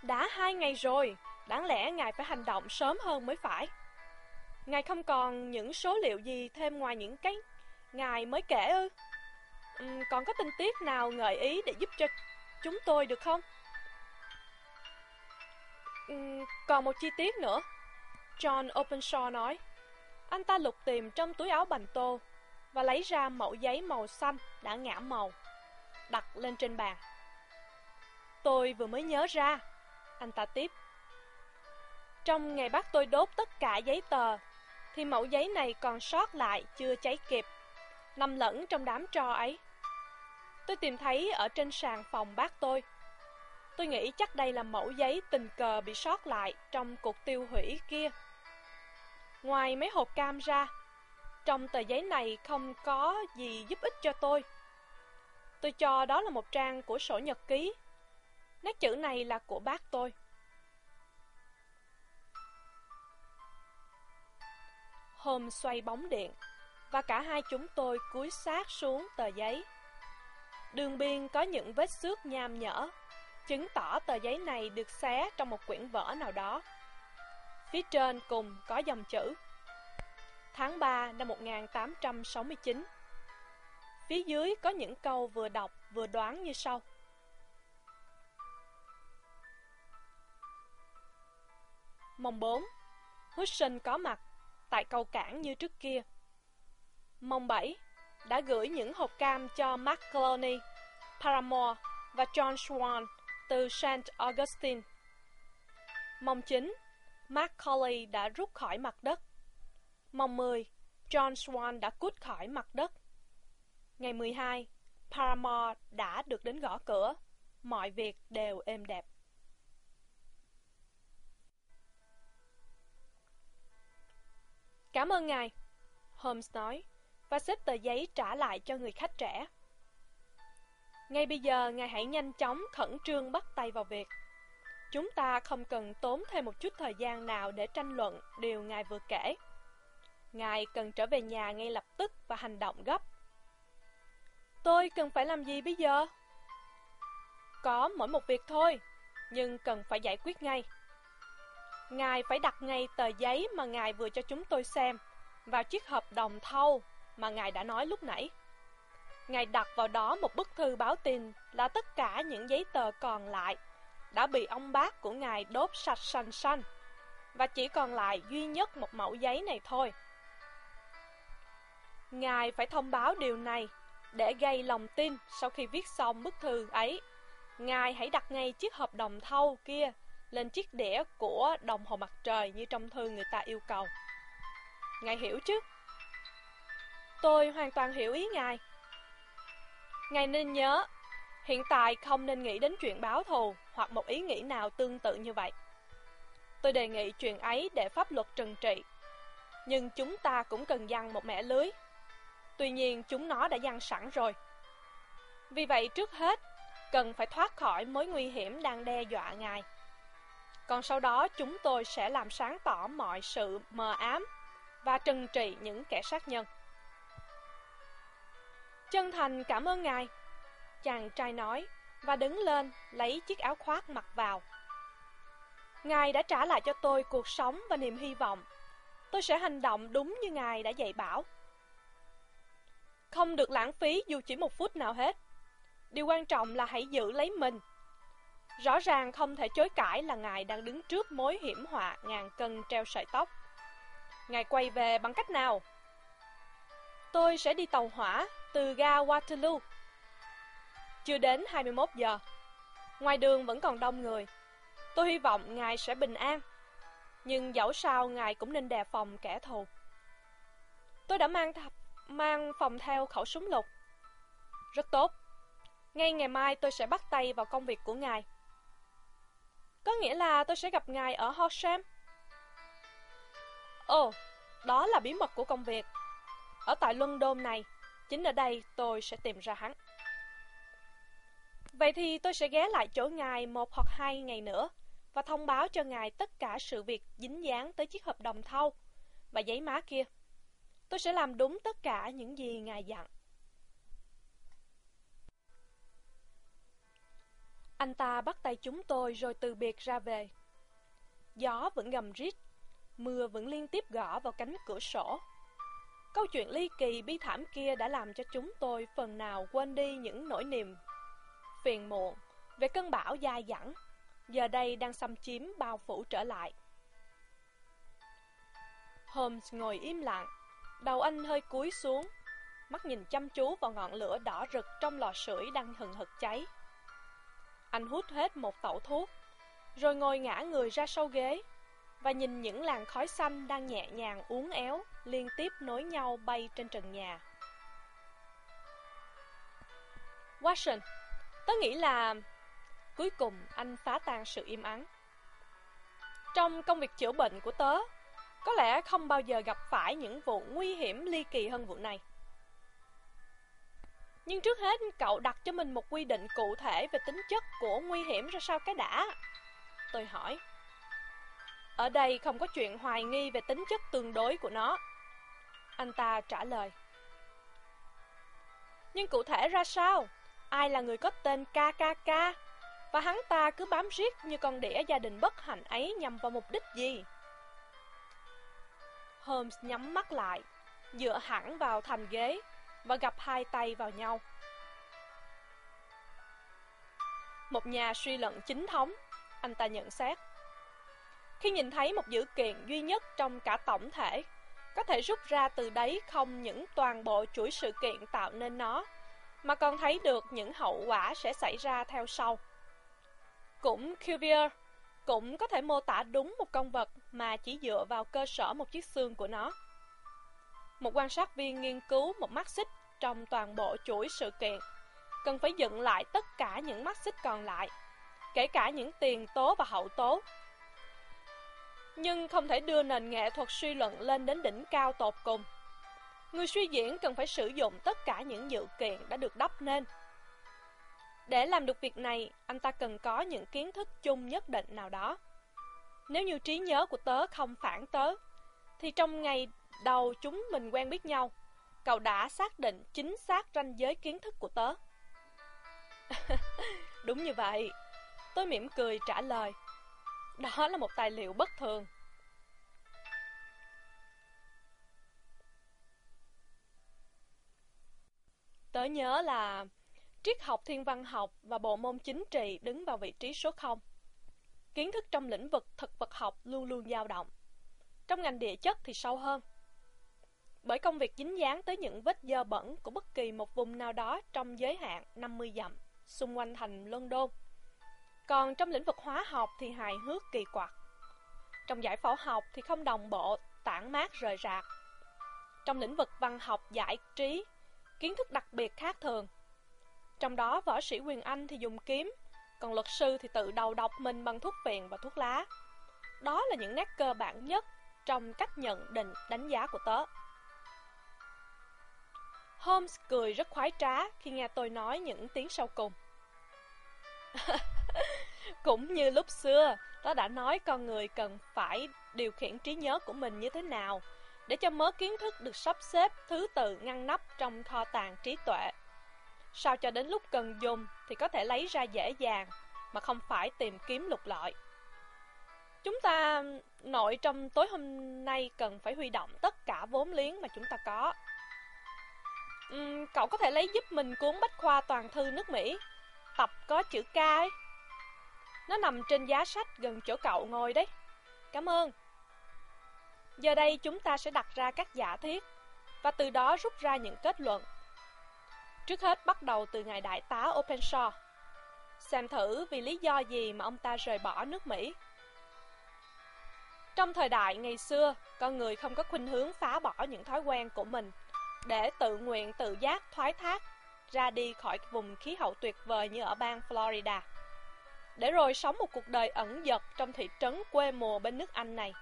Đã hai ngày rồi, đáng lẽ ngài phải hành động sớm hơn mới phải. Ngài không còn những số liệu gì thêm ngoài những cái ngài mới kể ư? Ừ, còn có tình tiết nào gợi ý để giúp cho chúng tôi được không? Ừ, còn một chi tiết nữa. John Openshaw nói. Anh ta lục tìm trong túi áo bành tô và lấy ra mẫu giấy màu xanh đã ngã màu, đặt lên trên bàn. Tôi vừa mới nhớ ra, anh ta tiếp. Trong ngày bắt tôi đốt tất cả giấy tờ, thì mẫu giấy này còn sót lại chưa cháy kịp, nằm lẫn trong đám tro ấy. Tôi tìm thấy ở trên sàn phòng bác tôi. Tôi nghĩ chắc đây là mẫu giấy tình cờ bị sót lại trong cuộc tiêu hủy kia. Ngoài mấy hộp cam ra, trong tờ giấy này không có gì giúp ích cho tôi. Tôi cho đó là một trang của sổ nhật ký. Nét chữ này là của bác tôi. Hôm xoay bóng điện, và cả hai chúng tôi cúi sát xuống tờ giấy. Đường biên có những vết xước nham nhở, chứng tỏ tờ giấy này được xé trong một quyển vở nào đó. Phía trên cùng có dòng chữ Tháng 3 năm 1869 Phía dưới có những câu vừa đọc vừa đoán như sau. Mồng 4 Hudson có mặt tại cầu cảng như trước kia. Mồng 7 đã gửi những hộp cam cho Mark Clooney, Paramore và John Swan từ St. Augustine. Mong 9. Mark Colley đã rút khỏi mặt đất. Mong 10. John Swan đã cút khỏi mặt đất. Ngày 12, Paramore đã được đến gõ cửa. Mọi việc đều êm đẹp. Cảm ơn ngài, Holmes nói, và xếp tờ giấy trả lại cho người khách trẻ. Ngay bây giờ, ngài hãy nhanh chóng khẩn trương bắt tay vào việc. Chúng ta không cần tốn thêm một chút thời gian nào để tranh luận điều ngài vừa kể. Ngài cần trở về nhà ngay lập tức và hành động gấp. Tôi cần phải làm gì bây giờ? Có mỗi một việc thôi, nhưng cần phải giải quyết ngay. Ngài phải đặt ngay tờ giấy mà Ngài vừa cho chúng tôi xem vào chiếc hợp đồng thâu mà Ngài đã nói lúc nãy. Ngài đặt vào đó một bức thư báo tin là tất cả những giấy tờ còn lại đã bị ông bác của Ngài đốt sạch sành xanh và chỉ còn lại duy nhất một mẫu giấy này thôi. Ngài phải thông báo điều này để gây lòng tin sau khi viết xong bức thư ấy. Ngài hãy đặt ngay chiếc hợp đồng thâu kia lên chiếc đĩa của đồng hồ mặt trời như trong thư người ta yêu cầu. Ngài hiểu chứ? Tôi hoàn toàn hiểu ý ngài. Ngài nên nhớ, hiện tại không nên nghĩ đến chuyện báo thù hoặc một ý nghĩ nào tương tự như vậy. Tôi đề nghị chuyện ấy để pháp luật trừng trị. Nhưng chúng ta cũng cần dăng một mẻ lưới. Tuy nhiên chúng nó đã dăng sẵn rồi. Vì vậy trước hết, cần phải thoát khỏi mối nguy hiểm đang đe dọa ngài. Còn sau đó chúng tôi sẽ làm sáng tỏ mọi sự mờ ám và trừng trị những kẻ sát nhân. Chân thành cảm ơn ngài, chàng trai nói và đứng lên lấy chiếc áo khoác mặc vào. Ngài đã trả lại cho tôi cuộc sống và niềm hy vọng. Tôi sẽ hành động đúng như Ngài đã dạy bảo. Không được lãng phí dù chỉ một phút nào hết. Điều quan trọng là hãy giữ lấy mình Rõ ràng không thể chối cãi là ngài đang đứng trước mối hiểm họa ngàn cân treo sợi tóc. Ngài quay về bằng cách nào? Tôi sẽ đi tàu hỏa từ ga Waterloo. Chưa đến 21 giờ. Ngoài đường vẫn còn đông người. Tôi hy vọng ngài sẽ bình an. Nhưng dẫu sao ngài cũng nên đề phòng kẻ thù. Tôi đã mang mang phòng theo khẩu súng lục. Rất tốt. Ngay ngày mai tôi sẽ bắt tay vào công việc của ngài. Có nghĩa là tôi sẽ gặp ngài ở Horsham. Ồ, đó là bí mật của công việc. Ở tại London này, chính ở đây tôi sẽ tìm ra hắn. Vậy thì tôi sẽ ghé lại chỗ ngài một hoặc hai ngày nữa và thông báo cho ngài tất cả sự việc dính dáng tới chiếc hợp đồng thâu và giấy má kia. Tôi sẽ làm đúng tất cả những gì ngài dặn. Anh ta bắt tay chúng tôi rồi từ biệt ra về. Gió vẫn gầm rít, mưa vẫn liên tiếp gõ vào cánh cửa sổ. Câu chuyện ly kỳ bi thảm kia đã làm cho chúng tôi phần nào quên đi những nỗi niềm phiền muộn về cơn bão dai dẳng, giờ đây đang xâm chiếm bao phủ trở lại. Holmes ngồi im lặng, đầu anh hơi cúi xuống, mắt nhìn chăm chú vào ngọn lửa đỏ rực trong lò sưởi đang hừng hực cháy. Anh hút hết một tẩu thuốc, rồi ngồi ngã người ra sau ghế, và nhìn những làn khói xanh đang nhẹ nhàng uốn éo, liên tiếp nối nhau bay trên trần nhà. Watson, tớ nghĩ là... Cuối cùng anh phá tan sự im ắng. Trong công việc chữa bệnh của tớ, có lẽ không bao giờ gặp phải những vụ nguy hiểm ly kỳ hơn vụ này. Nhưng trước hết cậu đặt cho mình một quy định cụ thể về tính chất của nguy hiểm ra sao cái đã. Tôi hỏi. Ở đây không có chuyện hoài nghi về tính chất tương đối của nó. Anh ta trả lời. Nhưng cụ thể ra sao? Ai là người có tên KKK? Và hắn ta cứ bám riết như con đĩa gia đình bất hạnh ấy nhằm vào mục đích gì? Holmes nhắm mắt lại, dựa hẳn vào thành ghế và gặp hai tay vào nhau. Một nhà suy luận chính thống, anh ta nhận xét. Khi nhìn thấy một dữ kiện duy nhất trong cả tổng thể, có thể rút ra từ đấy không những toàn bộ chuỗi sự kiện tạo nên nó, mà còn thấy được những hậu quả sẽ xảy ra theo sau. Cũng Cuvier cũng có thể mô tả đúng một con vật mà chỉ dựa vào cơ sở một chiếc xương của nó. Một quan sát viên nghiên cứu một mắt xích trong toàn bộ chuỗi sự kiện, cần phải dựng lại tất cả những mắt xích còn lại, kể cả những tiền tố và hậu tố. Nhưng không thể đưa nền nghệ thuật suy luận lên đến đỉnh cao tột cùng. Người suy diễn cần phải sử dụng tất cả những dự kiện đã được đắp nên. Để làm được việc này, anh ta cần có những kiến thức chung nhất định nào đó. Nếu như trí nhớ của tớ không phản tớ, thì trong ngày đầu chúng mình quen biết nhau, cậu đã xác định chính xác ranh giới kiến thức của tớ. Đúng như vậy. Tôi mỉm cười trả lời. Đó là một tài liệu bất thường. Tớ nhớ là triết học thiên văn học và bộ môn chính trị đứng vào vị trí số 0. Kiến thức trong lĩnh vực thực vật học luôn luôn dao động. Trong ngành địa chất thì sâu hơn. Bởi công việc dính dáng tới những vết dơ bẩn của bất kỳ một vùng nào đó trong giới hạn 50 dặm xung quanh thành London. Còn trong lĩnh vực hóa học thì hài hước kỳ quặc. Trong giải phẫu học thì không đồng bộ, tản mát rời rạc. Trong lĩnh vực văn học giải trí, kiến thức đặc biệt khác thường. Trong đó võ sĩ quyền Anh thì dùng kiếm, còn luật sư thì tự đầu độc mình bằng thuốc phiện và thuốc lá. Đó là những nét cơ bản nhất trong cách nhận định đánh giá của tớ. Holmes cười rất khoái trá khi nghe tôi nói những tiếng sau cùng. Cũng như lúc xưa, tớ đã nói con người cần phải điều khiển trí nhớ của mình như thế nào để cho mớ kiến thức được sắp xếp thứ tự ngăn nắp trong kho tàng trí tuệ. Sao cho đến lúc cần dùng thì có thể lấy ra dễ dàng mà không phải tìm kiếm lục lọi. Chúng ta nội trong tối hôm nay cần phải huy động tất cả vốn liếng mà chúng ta có. Uhm, cậu có thể lấy giúp mình cuốn bách khoa toàn thư nước Mỹ, tập có chữ K ấy. Nó nằm trên giá sách gần chỗ cậu ngồi đấy. Cảm ơn. Giờ đây chúng ta sẽ đặt ra các giả thiết và từ đó rút ra những kết luận. Trước hết bắt đầu từ ngài đại tá Openshaw. Xem thử vì lý do gì mà ông ta rời bỏ nước Mỹ. Trong thời đại ngày xưa, con người không có khuynh hướng phá bỏ những thói quen của mình để tự nguyện tự giác thoái thác ra đi khỏi vùng khí hậu tuyệt vời như ở bang Florida. Để rồi sống một cuộc đời ẩn dật trong thị trấn quê mùa bên nước Anh này.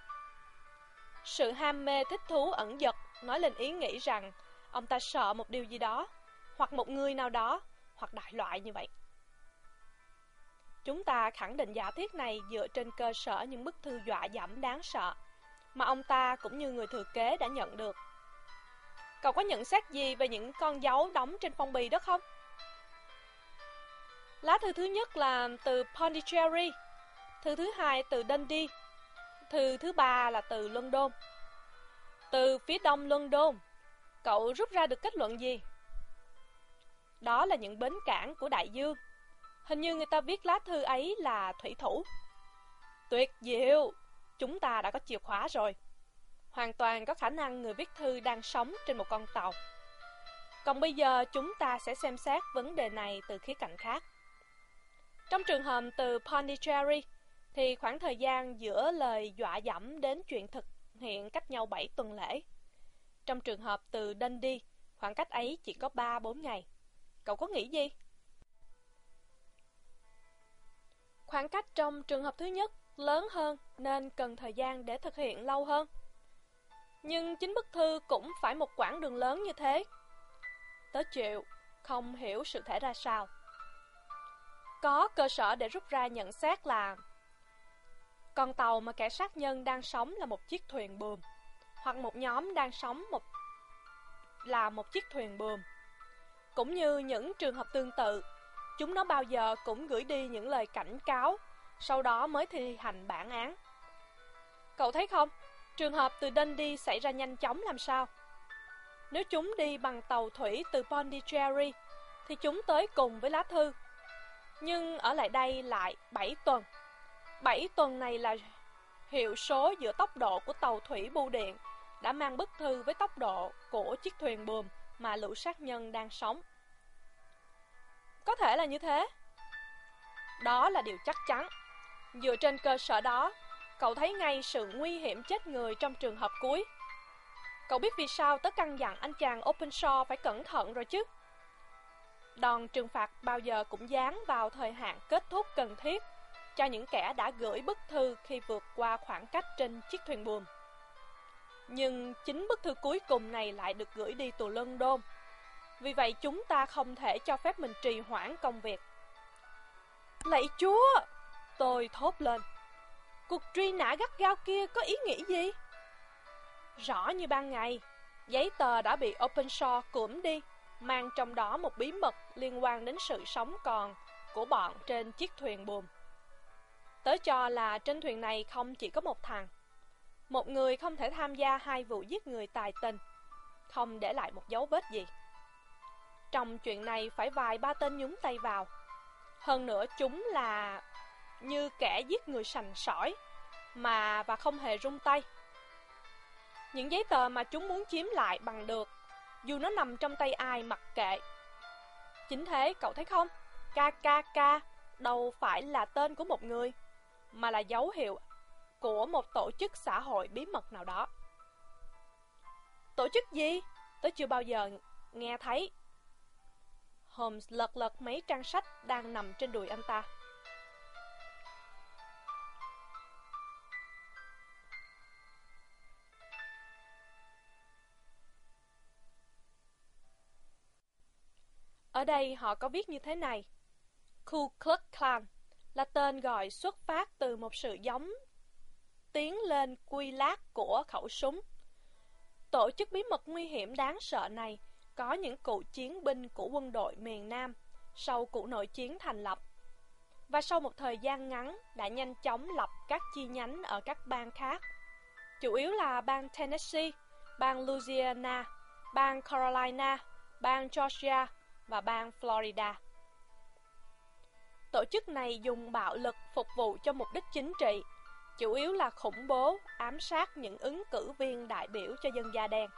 Sự ham mê thích thú ẩn dật nói lên ý nghĩ rằng ông ta sợ một điều gì đó, hoặc một người nào đó, hoặc đại loại như vậy. Chúng ta khẳng định giả thiết này dựa trên cơ sở những bức thư dọa dẫm đáng sợ mà ông ta cũng như người thừa kế đã nhận được. Cậu có nhận xét gì về những con dấu đóng trên phong bì đó không? Lá thư thứ nhất là từ Pondicherry, thư thứ hai từ Dundee, thư thứ ba là từ London. Từ phía đông London, cậu rút ra được kết luận gì? Đó là những bến cảng của đại dương. Hình như người ta viết lá thư ấy là thủy thủ. Tuyệt diệu, chúng ta đã có chìa khóa rồi. Hoàn toàn có khả năng người viết thư đang sống trên một con tàu. Còn bây giờ chúng ta sẽ xem xét vấn đề này từ khía cạnh khác. Trong trường hợp từ Pondicherry, thì khoảng thời gian giữa lời dọa dẫm đến chuyện thực hiện cách nhau 7 tuần lễ. Trong trường hợp từ Dundee, khoảng cách ấy chỉ có 3-4 ngày. Cậu có nghĩ gì? Khoảng cách trong trường hợp thứ nhất lớn hơn nên cần thời gian để thực hiện lâu hơn. Nhưng chính bức thư cũng phải một quãng đường lớn như thế. Tớ chịu, không hiểu sự thể ra sao. Có cơ sở để rút ra nhận xét là con tàu mà kẻ sát nhân đang sống là một chiếc thuyền buồm, hoặc một nhóm đang sống một là một chiếc thuyền buồm. Cũng như những trường hợp tương tự, chúng nó bao giờ cũng gửi đi những lời cảnh cáo, sau đó mới thi hành bản án. Cậu thấy không, trường hợp từ Dundee xảy ra nhanh chóng làm sao? Nếu chúng đi bằng tàu thủy từ Pondicherry, thì chúng tới cùng với lá thư. Nhưng ở lại đây lại 7 tuần 7 tuần này là hiệu số giữa tốc độ của tàu thủy bưu điện đã mang bức thư với tốc độ của chiếc thuyền buồm mà lũ sát nhân đang sống. có thể là như thế. Đó là điều chắc chắn. Dựa trên cơ sở đó, cậu thấy ngay sự nguy hiểm chết người trong trường hợp cuối. Cậu biết vì sao tớ căn dặn anh chàng Openshaw phải cẩn thận rồi chứ? Đòn trừng phạt bao giờ cũng dán vào thời hạn kết thúc cần thiết cho những kẻ đã gửi bức thư khi vượt qua khoảng cách trên chiếc thuyền buồm. Nhưng chính bức thư cuối cùng này lại được gửi đi từ London. Vì vậy chúng ta không thể cho phép mình trì hoãn công việc. Lạy chúa! Tôi thốt lên. Cuộc truy nã gắt gao kia có ý nghĩa gì? Rõ như ban ngày, giấy tờ đã bị Openshaw cưỡng đi, mang trong đó một bí mật liên quan đến sự sống còn của bọn trên chiếc thuyền buồm. Tớ cho là trên thuyền này không chỉ có một thằng. Một người không thể tham gia hai vụ giết người tài tình, không để lại một dấu vết gì. Trong chuyện này phải vài ba tên nhúng tay vào. Hơn nữa chúng là như kẻ giết người sành sỏi, mà và không hề rung tay. Những giấy tờ mà chúng muốn chiếm lại bằng được, dù nó nằm trong tay ai mặc kệ. Chính thế, cậu thấy không? KKK đâu phải là tên của một người, mà là dấu hiệu của một tổ chức xã hội bí mật nào đó. Tổ chức gì? Tớ chưa bao giờ nghe thấy. Holmes lật lật mấy trang sách đang nằm trên đùi anh ta. Ở đây họ có viết như thế này. Ku Klux Klan là tên gọi xuất phát từ một sự giống tiến lên quy lát của khẩu súng. Tổ chức bí mật nguy hiểm đáng sợ này có những cựu chiến binh của quân đội miền Nam sau cuộc nội chiến thành lập và sau một thời gian ngắn đã nhanh chóng lập các chi nhánh ở các bang khác, chủ yếu là bang Tennessee, bang Louisiana, bang Carolina, bang Georgia và bang Florida. Tổ chức này dùng bạo lực phục vụ cho mục đích chính trị, chủ yếu là khủng bố, ám sát những ứng cử viên đại biểu cho dân da đen,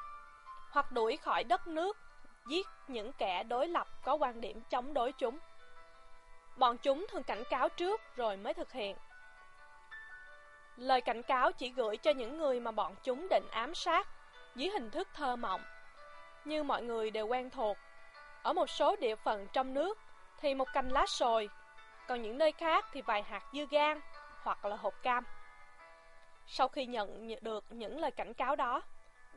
hoặc đuổi khỏi đất nước, giết những kẻ đối lập có quan điểm chống đối chúng. Bọn chúng thường cảnh cáo trước rồi mới thực hiện. Lời cảnh cáo chỉ gửi cho những người mà bọn chúng định ám sát dưới hình thức thơ mộng. Như mọi người đều quen thuộc, ở một số địa phận trong nước thì một cành lá sồi, còn những nơi khác thì vài hạt dưa gan hoặc là hộp cam. Sau khi nhận được những lời cảnh cáo đó,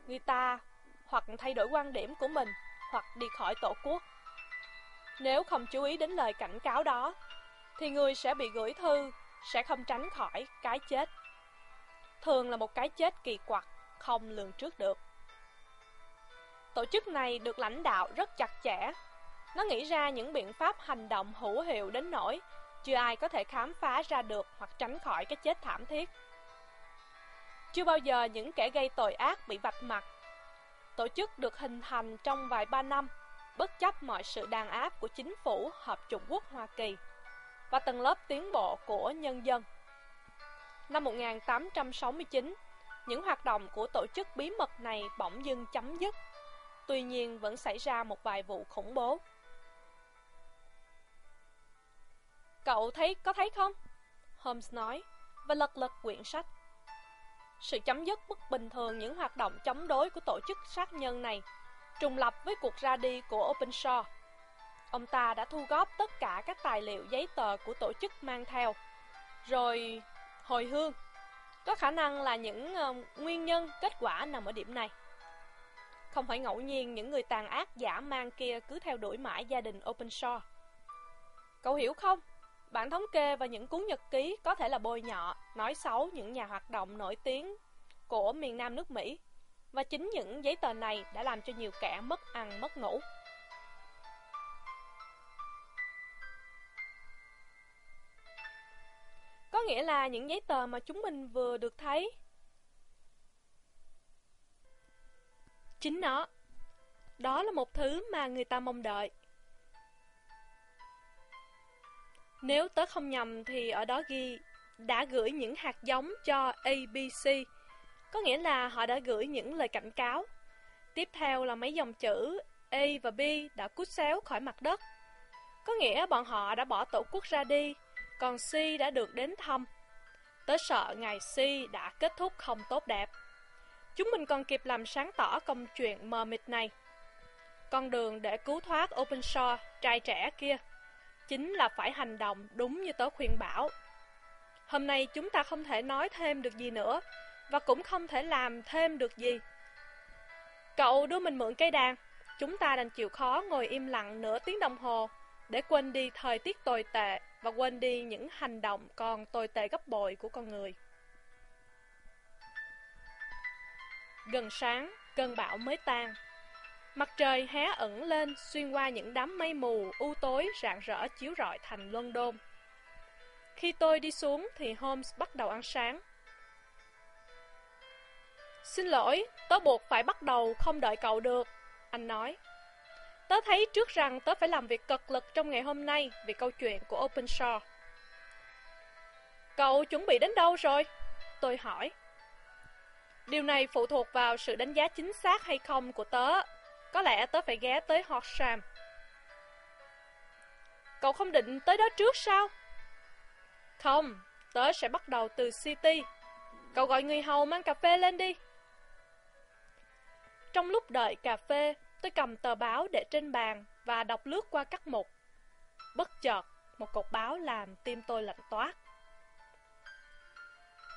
người ta hoặc thay đổi quan điểm của mình hoặc đi khỏi tổ quốc. Nếu không chú ý đến lời cảnh cáo đó, thì người sẽ bị gửi thư, sẽ không tránh khỏi cái chết. Thường là một cái chết kỳ quặc, không lường trước được. Tổ chức này được lãnh đạo rất chặt chẽ. Nó nghĩ ra những biện pháp hành động hữu hiệu đến nỗi chưa ai có thể khám phá ra được hoặc tránh khỏi cái chết thảm thiết. Chưa bao giờ những kẻ gây tội ác bị vạch mặt. Tổ chức được hình thành trong vài ba năm, bất chấp mọi sự đàn áp của chính phủ Hợp Trung Quốc Hoa Kỳ và tầng lớp tiến bộ của nhân dân. Năm 1869, những hoạt động của tổ chức bí mật này bỗng dưng chấm dứt Tuy nhiên vẫn xảy ra một vài vụ khủng bố. Cậu thấy có thấy không? Holmes nói, và lật lật quyển sách. Sự chấm dứt bất bình thường những hoạt động chống đối của tổ chức sát nhân này trùng lập với cuộc ra đi của Openshaw. Ông ta đã thu góp tất cả các tài liệu giấy tờ của tổ chức mang theo, rồi hồi hương. Có khả năng là những uh, nguyên nhân kết quả nằm ở điểm này. Không phải ngẫu nhiên những người tàn ác giả mang kia cứ theo đuổi mãi gia đình Openshaw. Cậu hiểu không? Bản thống kê và những cuốn nhật ký có thể là bôi nhọ, nói xấu những nhà hoạt động nổi tiếng của miền Nam nước Mỹ. Và chính những giấy tờ này đã làm cho nhiều kẻ mất ăn mất ngủ. Có nghĩa là những giấy tờ mà chúng mình vừa được thấy Chính nó. Đó là một thứ mà người ta mong đợi. Nếu tớ không nhầm thì ở đó ghi đã gửi những hạt giống cho ABC, có nghĩa là họ đã gửi những lời cảnh cáo. Tiếp theo là mấy dòng chữ A và B đã cút xéo khỏi mặt đất. Có nghĩa bọn họ đã bỏ tổ quốc ra đi, còn C đã được đến thăm. Tớ sợ ngày C đã kết thúc không tốt đẹp. Chúng mình còn kịp làm sáng tỏ công chuyện mờ mịt này. Con đường để cứu thoát Openshaw, trai trẻ kia, chính là phải hành động đúng như tớ khuyên bảo. Hôm nay chúng ta không thể nói thêm được gì nữa, và cũng không thể làm thêm được gì. Cậu đưa mình mượn cây đàn, chúng ta đành chịu khó ngồi im lặng nửa tiếng đồng hồ để quên đi thời tiết tồi tệ và quên đi những hành động còn tồi tệ gấp bội của con người. Gần sáng, cơn bão mới tan. Mặt trời hé ẩn lên xuyên qua những đám mây mù u tối rạng rỡ chiếu rọi thành London. Khi tôi đi xuống thì Holmes bắt đầu ăn sáng. Xin lỗi, tớ buộc phải bắt đầu không đợi cậu được, anh nói. Tớ thấy trước rằng tớ phải làm việc cực lực trong ngày hôm nay vì câu chuyện của Openshaw. Cậu chuẩn bị đến đâu rồi? Tôi hỏi. Điều này phụ thuộc vào sự đánh giá chính xác hay không của tớ. Có lẽ tớ phải ghé tới Horsham. Cậu không định tới đó trước sao? Không, tớ sẽ bắt đầu từ City. Cậu gọi người hầu mang cà phê lên đi. Trong lúc đợi cà phê, tôi cầm tờ báo để trên bàn và đọc lướt qua các mục. Bất chợt, một cột báo làm tim tôi lạnh toát.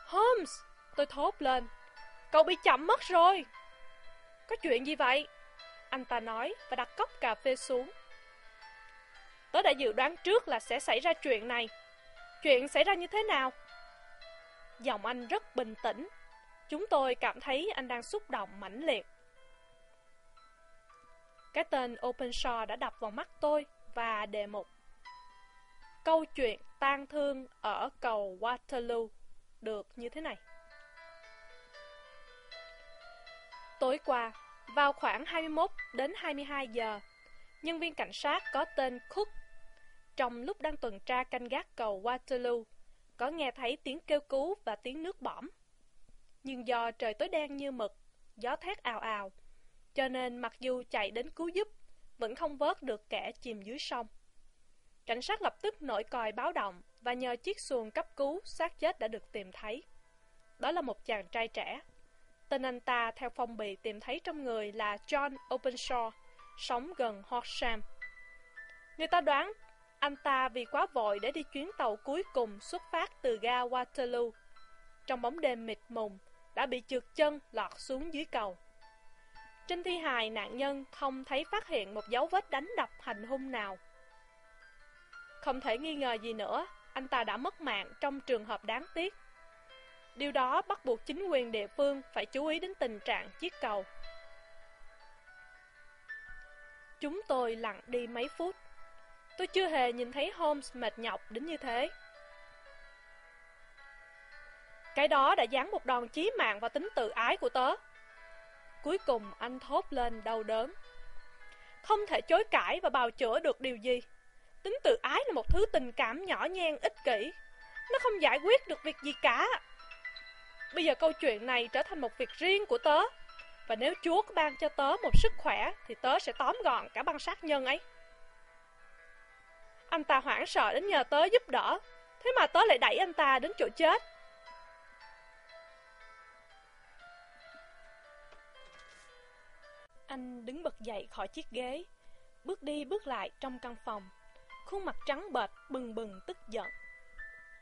Holmes! Tôi thốt lên. Cậu bị chậm mất rồi. Có chuyện gì vậy? Anh ta nói và đặt cốc cà phê xuống. Tớ đã dự đoán trước là sẽ xảy ra chuyện này. Chuyện xảy ra như thế nào? Giọng anh rất bình tĩnh. Chúng tôi cảm thấy anh đang xúc động mãnh liệt. Cái tên Openshaw đã đập vào mắt tôi và đề mục. Câu chuyện tang thương ở cầu Waterloo được như thế này. Tối qua, vào khoảng 21 đến 22 giờ, nhân viên cảnh sát có tên Cook trong lúc đang tuần tra canh gác cầu Waterloo, có nghe thấy tiếng kêu cứu và tiếng nước bõm. Nhưng do trời tối đen như mực, gió thét ào ào, cho nên mặc dù chạy đến cứu giúp, vẫn không vớt được kẻ chìm dưới sông. Cảnh sát lập tức nổi còi báo động và nhờ chiếc xuồng cấp cứu xác chết đã được tìm thấy. Đó là một chàng trai trẻ. Tên anh ta theo phong bì tìm thấy trong người là John Openshaw, sống gần Horsham. Người ta đoán anh ta vì quá vội để đi chuyến tàu cuối cùng xuất phát từ ga Waterloo. Trong bóng đêm mịt mùng, đã bị trượt chân lọt xuống dưới cầu. Trên thi hài nạn nhân không thấy phát hiện một dấu vết đánh đập hành hung nào. Không thể nghi ngờ gì nữa, anh ta đã mất mạng trong trường hợp đáng tiếc. Điều đó bắt buộc chính quyền địa phương phải chú ý đến tình trạng chiếc cầu. Chúng tôi lặng đi mấy phút. Tôi chưa hề nhìn thấy Holmes mệt nhọc đến như thế. Cái đó đã dán một đòn chí mạng vào tính tự ái của tớ. Cuối cùng anh thốt lên đau đớn. Không thể chối cãi và bào chữa được điều gì. Tính tự ái là một thứ tình cảm nhỏ nhen, ích kỷ. Nó không giải quyết được việc gì cả. Bây giờ câu chuyện này trở thành một việc riêng của tớ. Và nếu Chúa có ban cho tớ một sức khỏe thì tớ sẽ tóm gọn cả băng sát nhân ấy. Anh ta hoảng sợ đến nhờ tớ giúp đỡ. Thế mà tớ lại đẩy anh ta đến chỗ chết. Anh đứng bật dậy khỏi chiếc ghế, bước đi bước lại trong căn phòng, khuôn mặt trắng bệch, bừng bừng tức giận.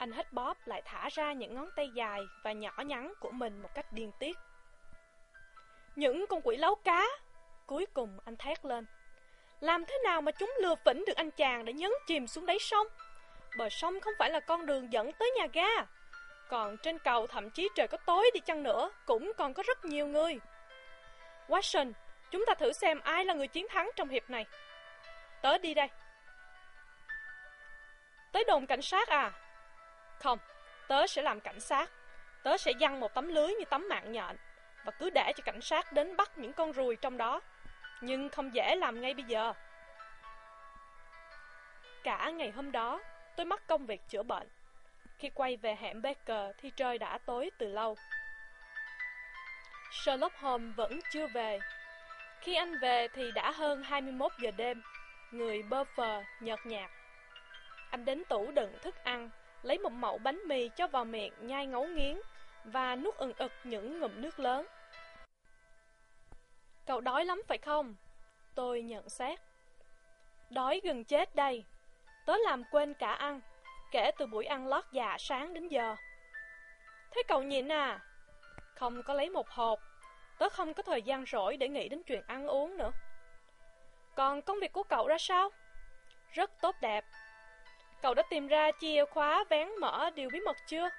Anh hết bóp lại thả ra những ngón tay dài và nhỏ nhắn của mình một cách điên tiết. Những con quỷ lấu cá! Cuối cùng anh thét lên. Làm thế nào mà chúng lừa phỉnh được anh chàng để nhấn chìm xuống đáy sông? Bờ sông không phải là con đường dẫn tới nhà ga. Còn trên cầu thậm chí trời có tối đi chăng nữa, cũng còn có rất nhiều người. Watson, chúng ta thử xem ai là người chiến thắng trong hiệp này. Tớ đi đây. Tới đồn cảnh sát à? Không, tớ sẽ làm cảnh sát. Tớ sẽ giăng một tấm lưới như tấm mạng nhện và cứ để cho cảnh sát đến bắt những con ruồi trong đó nhưng không dễ làm ngay bây giờ. Cả ngày hôm đó, tôi mắc công việc chữa bệnh. Khi quay về hẻm Baker thì trời đã tối từ lâu. Sherlock Holmes vẫn chưa về. Khi anh về thì đã hơn 21 giờ đêm, người bơ phờ, nhợt nhạt. Anh đến tủ đựng thức ăn, lấy một mẩu bánh mì cho vào miệng nhai ngấu nghiến và nuốt ừng ực những ngụm nước lớn. Cậu đói lắm phải không? Tôi nhận xét. Đói gần chết đây. Tớ làm quên cả ăn, kể từ buổi ăn lót dạ sáng đến giờ. Thế cậu nhịn à? Không có lấy một hộp, tớ không có thời gian rỗi để nghĩ đến chuyện ăn uống nữa. Còn công việc của cậu ra sao? Rất tốt đẹp. Cậu đã tìm ra chìa khóa vén mở điều bí mật chưa?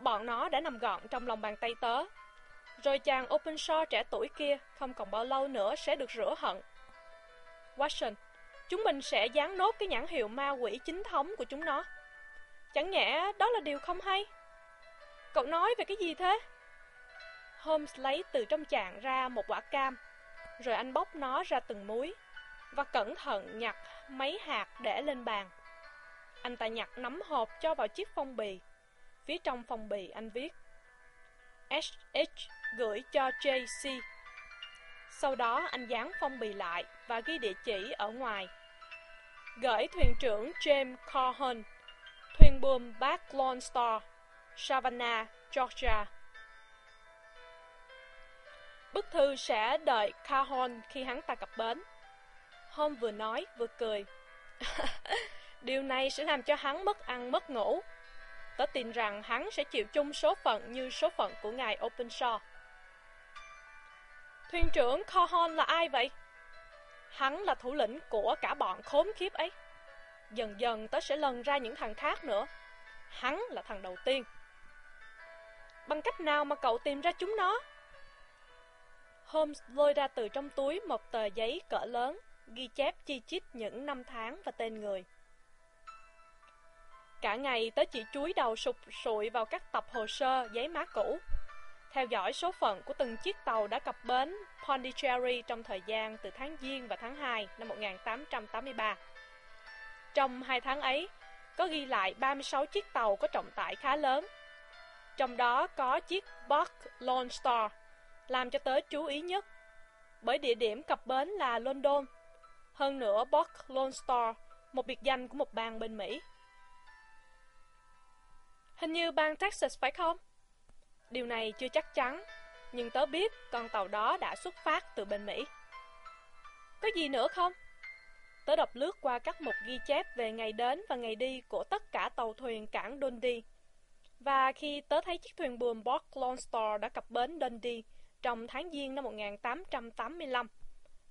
Bọn nó đã nằm gọn trong lòng bàn tay tớ. Rồi chàng open Openshaw trẻ tuổi kia không còn bao lâu nữa sẽ được rửa hận. Watson, chúng mình sẽ dán nốt cái nhãn hiệu ma quỷ chính thống của chúng nó. Chẳng nhẽ đó là điều không hay? Cậu nói về cái gì thế? Holmes lấy từ trong chàng ra một quả cam, rồi anh bóc nó ra từng múi, và cẩn thận nhặt mấy hạt để lên bàn. Anh ta nhặt nắm hộp cho vào chiếc phong bì. Phía trong phong bì anh viết SH gửi cho JC. Sau đó anh dán phong bì lại và ghi địa chỉ ở ngoài. Gửi thuyền trưởng James Cohen, thuyền buồm Back Lone Star, Savannah, Georgia. Bức thư sẽ đợi Cajon khi hắn ta cập bến. Hôm vừa nói vừa cười. Điều này sẽ làm cho hắn mất ăn mất ngủ. Tớ tin rằng hắn sẽ chịu chung số phận như số phận của ngài Openshaw. Thuyền trưởng Cohon là ai vậy? Hắn là thủ lĩnh của cả bọn khốn khiếp ấy. Dần dần tớ sẽ lần ra những thằng khác nữa. Hắn là thằng đầu tiên. Bằng cách nào mà cậu tìm ra chúng nó? Holmes lôi ra từ trong túi một tờ giấy cỡ lớn, ghi chép chi chít những năm tháng và tên người. Cả ngày tớ chỉ chúi đầu sụp sụi vào các tập hồ sơ, giấy má cũ. Theo dõi số phận của từng chiếc tàu đã cập bến Pondicherry trong thời gian từ tháng Giêng và tháng 2 năm 1883. Trong hai tháng ấy, có ghi lại 36 chiếc tàu có trọng tải khá lớn. Trong đó có chiếc Buck Lone Star, làm cho tớ chú ý nhất. Bởi địa điểm cập bến là London. Hơn nữa Buck Lone Star, một biệt danh của một bang bên Mỹ. Hình như bang Texas phải không? Điều này chưa chắc chắn, nhưng tớ biết con tàu đó đã xuất phát từ bên Mỹ. Có gì nữa không? Tớ đọc lướt qua các mục ghi chép về ngày đến và ngày đi của tất cả tàu thuyền cảng Dundee. Và khi tớ thấy chiếc thuyền buồm Port Lone Star đã cập bến Dundee trong tháng Giêng năm 1885,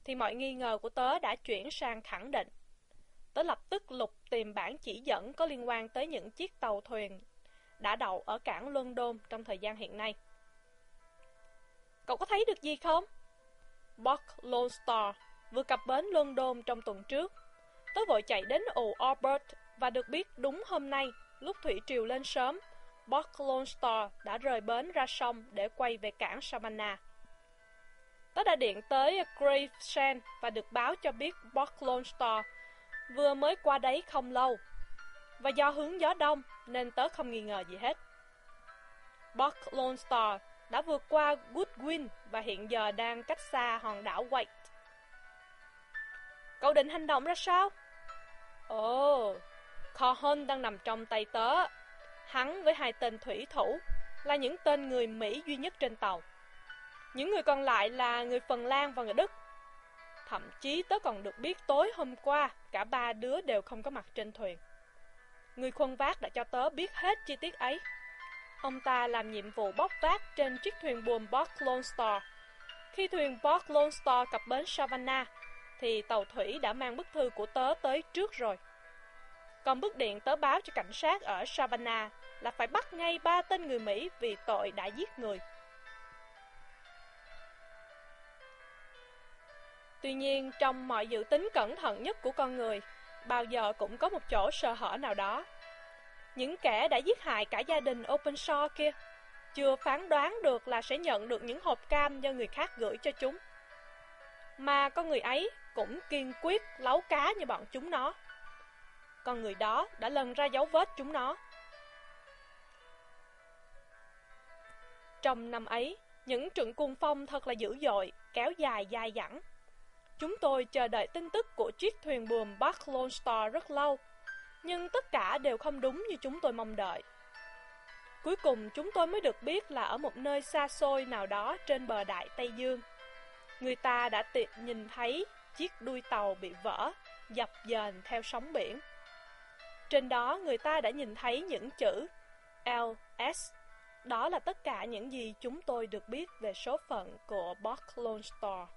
thì mọi nghi ngờ của tớ đã chuyển sang khẳng định. Tớ lập tức lục tìm bản chỉ dẫn có liên quan tới những chiếc tàu thuyền đã đậu ở cảng London trong thời gian hiện nay. Cậu có thấy được gì không? Buck Lone Star vừa cập bến London trong tuần trước. Tớ vội chạy đến ồ Albert và được biết đúng hôm nay, lúc thủy triều lên sớm, Buck Lone Star đã rời bến ra sông để quay về cảng Savannah. Tớ đã điện tới Gravesend và được báo cho biết Buck Lone Star vừa mới qua đấy không lâu và do hướng gió đông nên tớ không nghi ngờ gì hết. Buck Lone Star đã vượt qua Goodwin và hiện giờ đang cách xa hòn đảo White. Cậu định hành động ra sao? Ồ, oh, Cohen đang nằm trong tay tớ. Hắn với hai tên thủy thủ là những tên người Mỹ duy nhất trên tàu. Những người còn lại là người Phần Lan và người Đức. Thậm chí tớ còn được biết tối hôm qua cả ba đứa đều không có mặt trên thuyền. Người khuân vác đã cho tớ biết hết chi tiết ấy. Ông ta làm nhiệm vụ bóc vác trên chiếc thuyền buồm Port Lone Star. Khi thuyền Port Lone Star cập bến Savannah, thì tàu thủy đã mang bức thư của tớ tới trước rồi. Còn bức điện tớ báo cho cảnh sát ở Savannah là phải bắt ngay ba tên người Mỹ vì tội đã giết người. Tuy nhiên, trong mọi dự tính cẩn thận nhất của con người, bao giờ cũng có một chỗ sơ hở nào đó. Những kẻ đã giết hại cả gia đình Openshaw kia, chưa phán đoán được là sẽ nhận được những hộp cam do người khác gửi cho chúng. Mà con người ấy cũng kiên quyết lấu cá như bọn chúng nó. Con người đó đã lần ra dấu vết chúng nó. Trong năm ấy, những trận cuồng phong thật là dữ dội, kéo dài dài dẳng. Chúng tôi chờ đợi tin tức của chiếc thuyền buồm Bark Lone Star rất lâu, nhưng tất cả đều không đúng như chúng tôi mong đợi. Cuối cùng chúng tôi mới được biết là ở một nơi xa xôi nào đó trên bờ đại Tây Dương. Người ta đã tiện nhìn thấy chiếc đuôi tàu bị vỡ, dập dềnh theo sóng biển. Trên đó người ta đã nhìn thấy những chữ LS. Đó là tất cả những gì chúng tôi được biết về số phận của Buck Lone Star.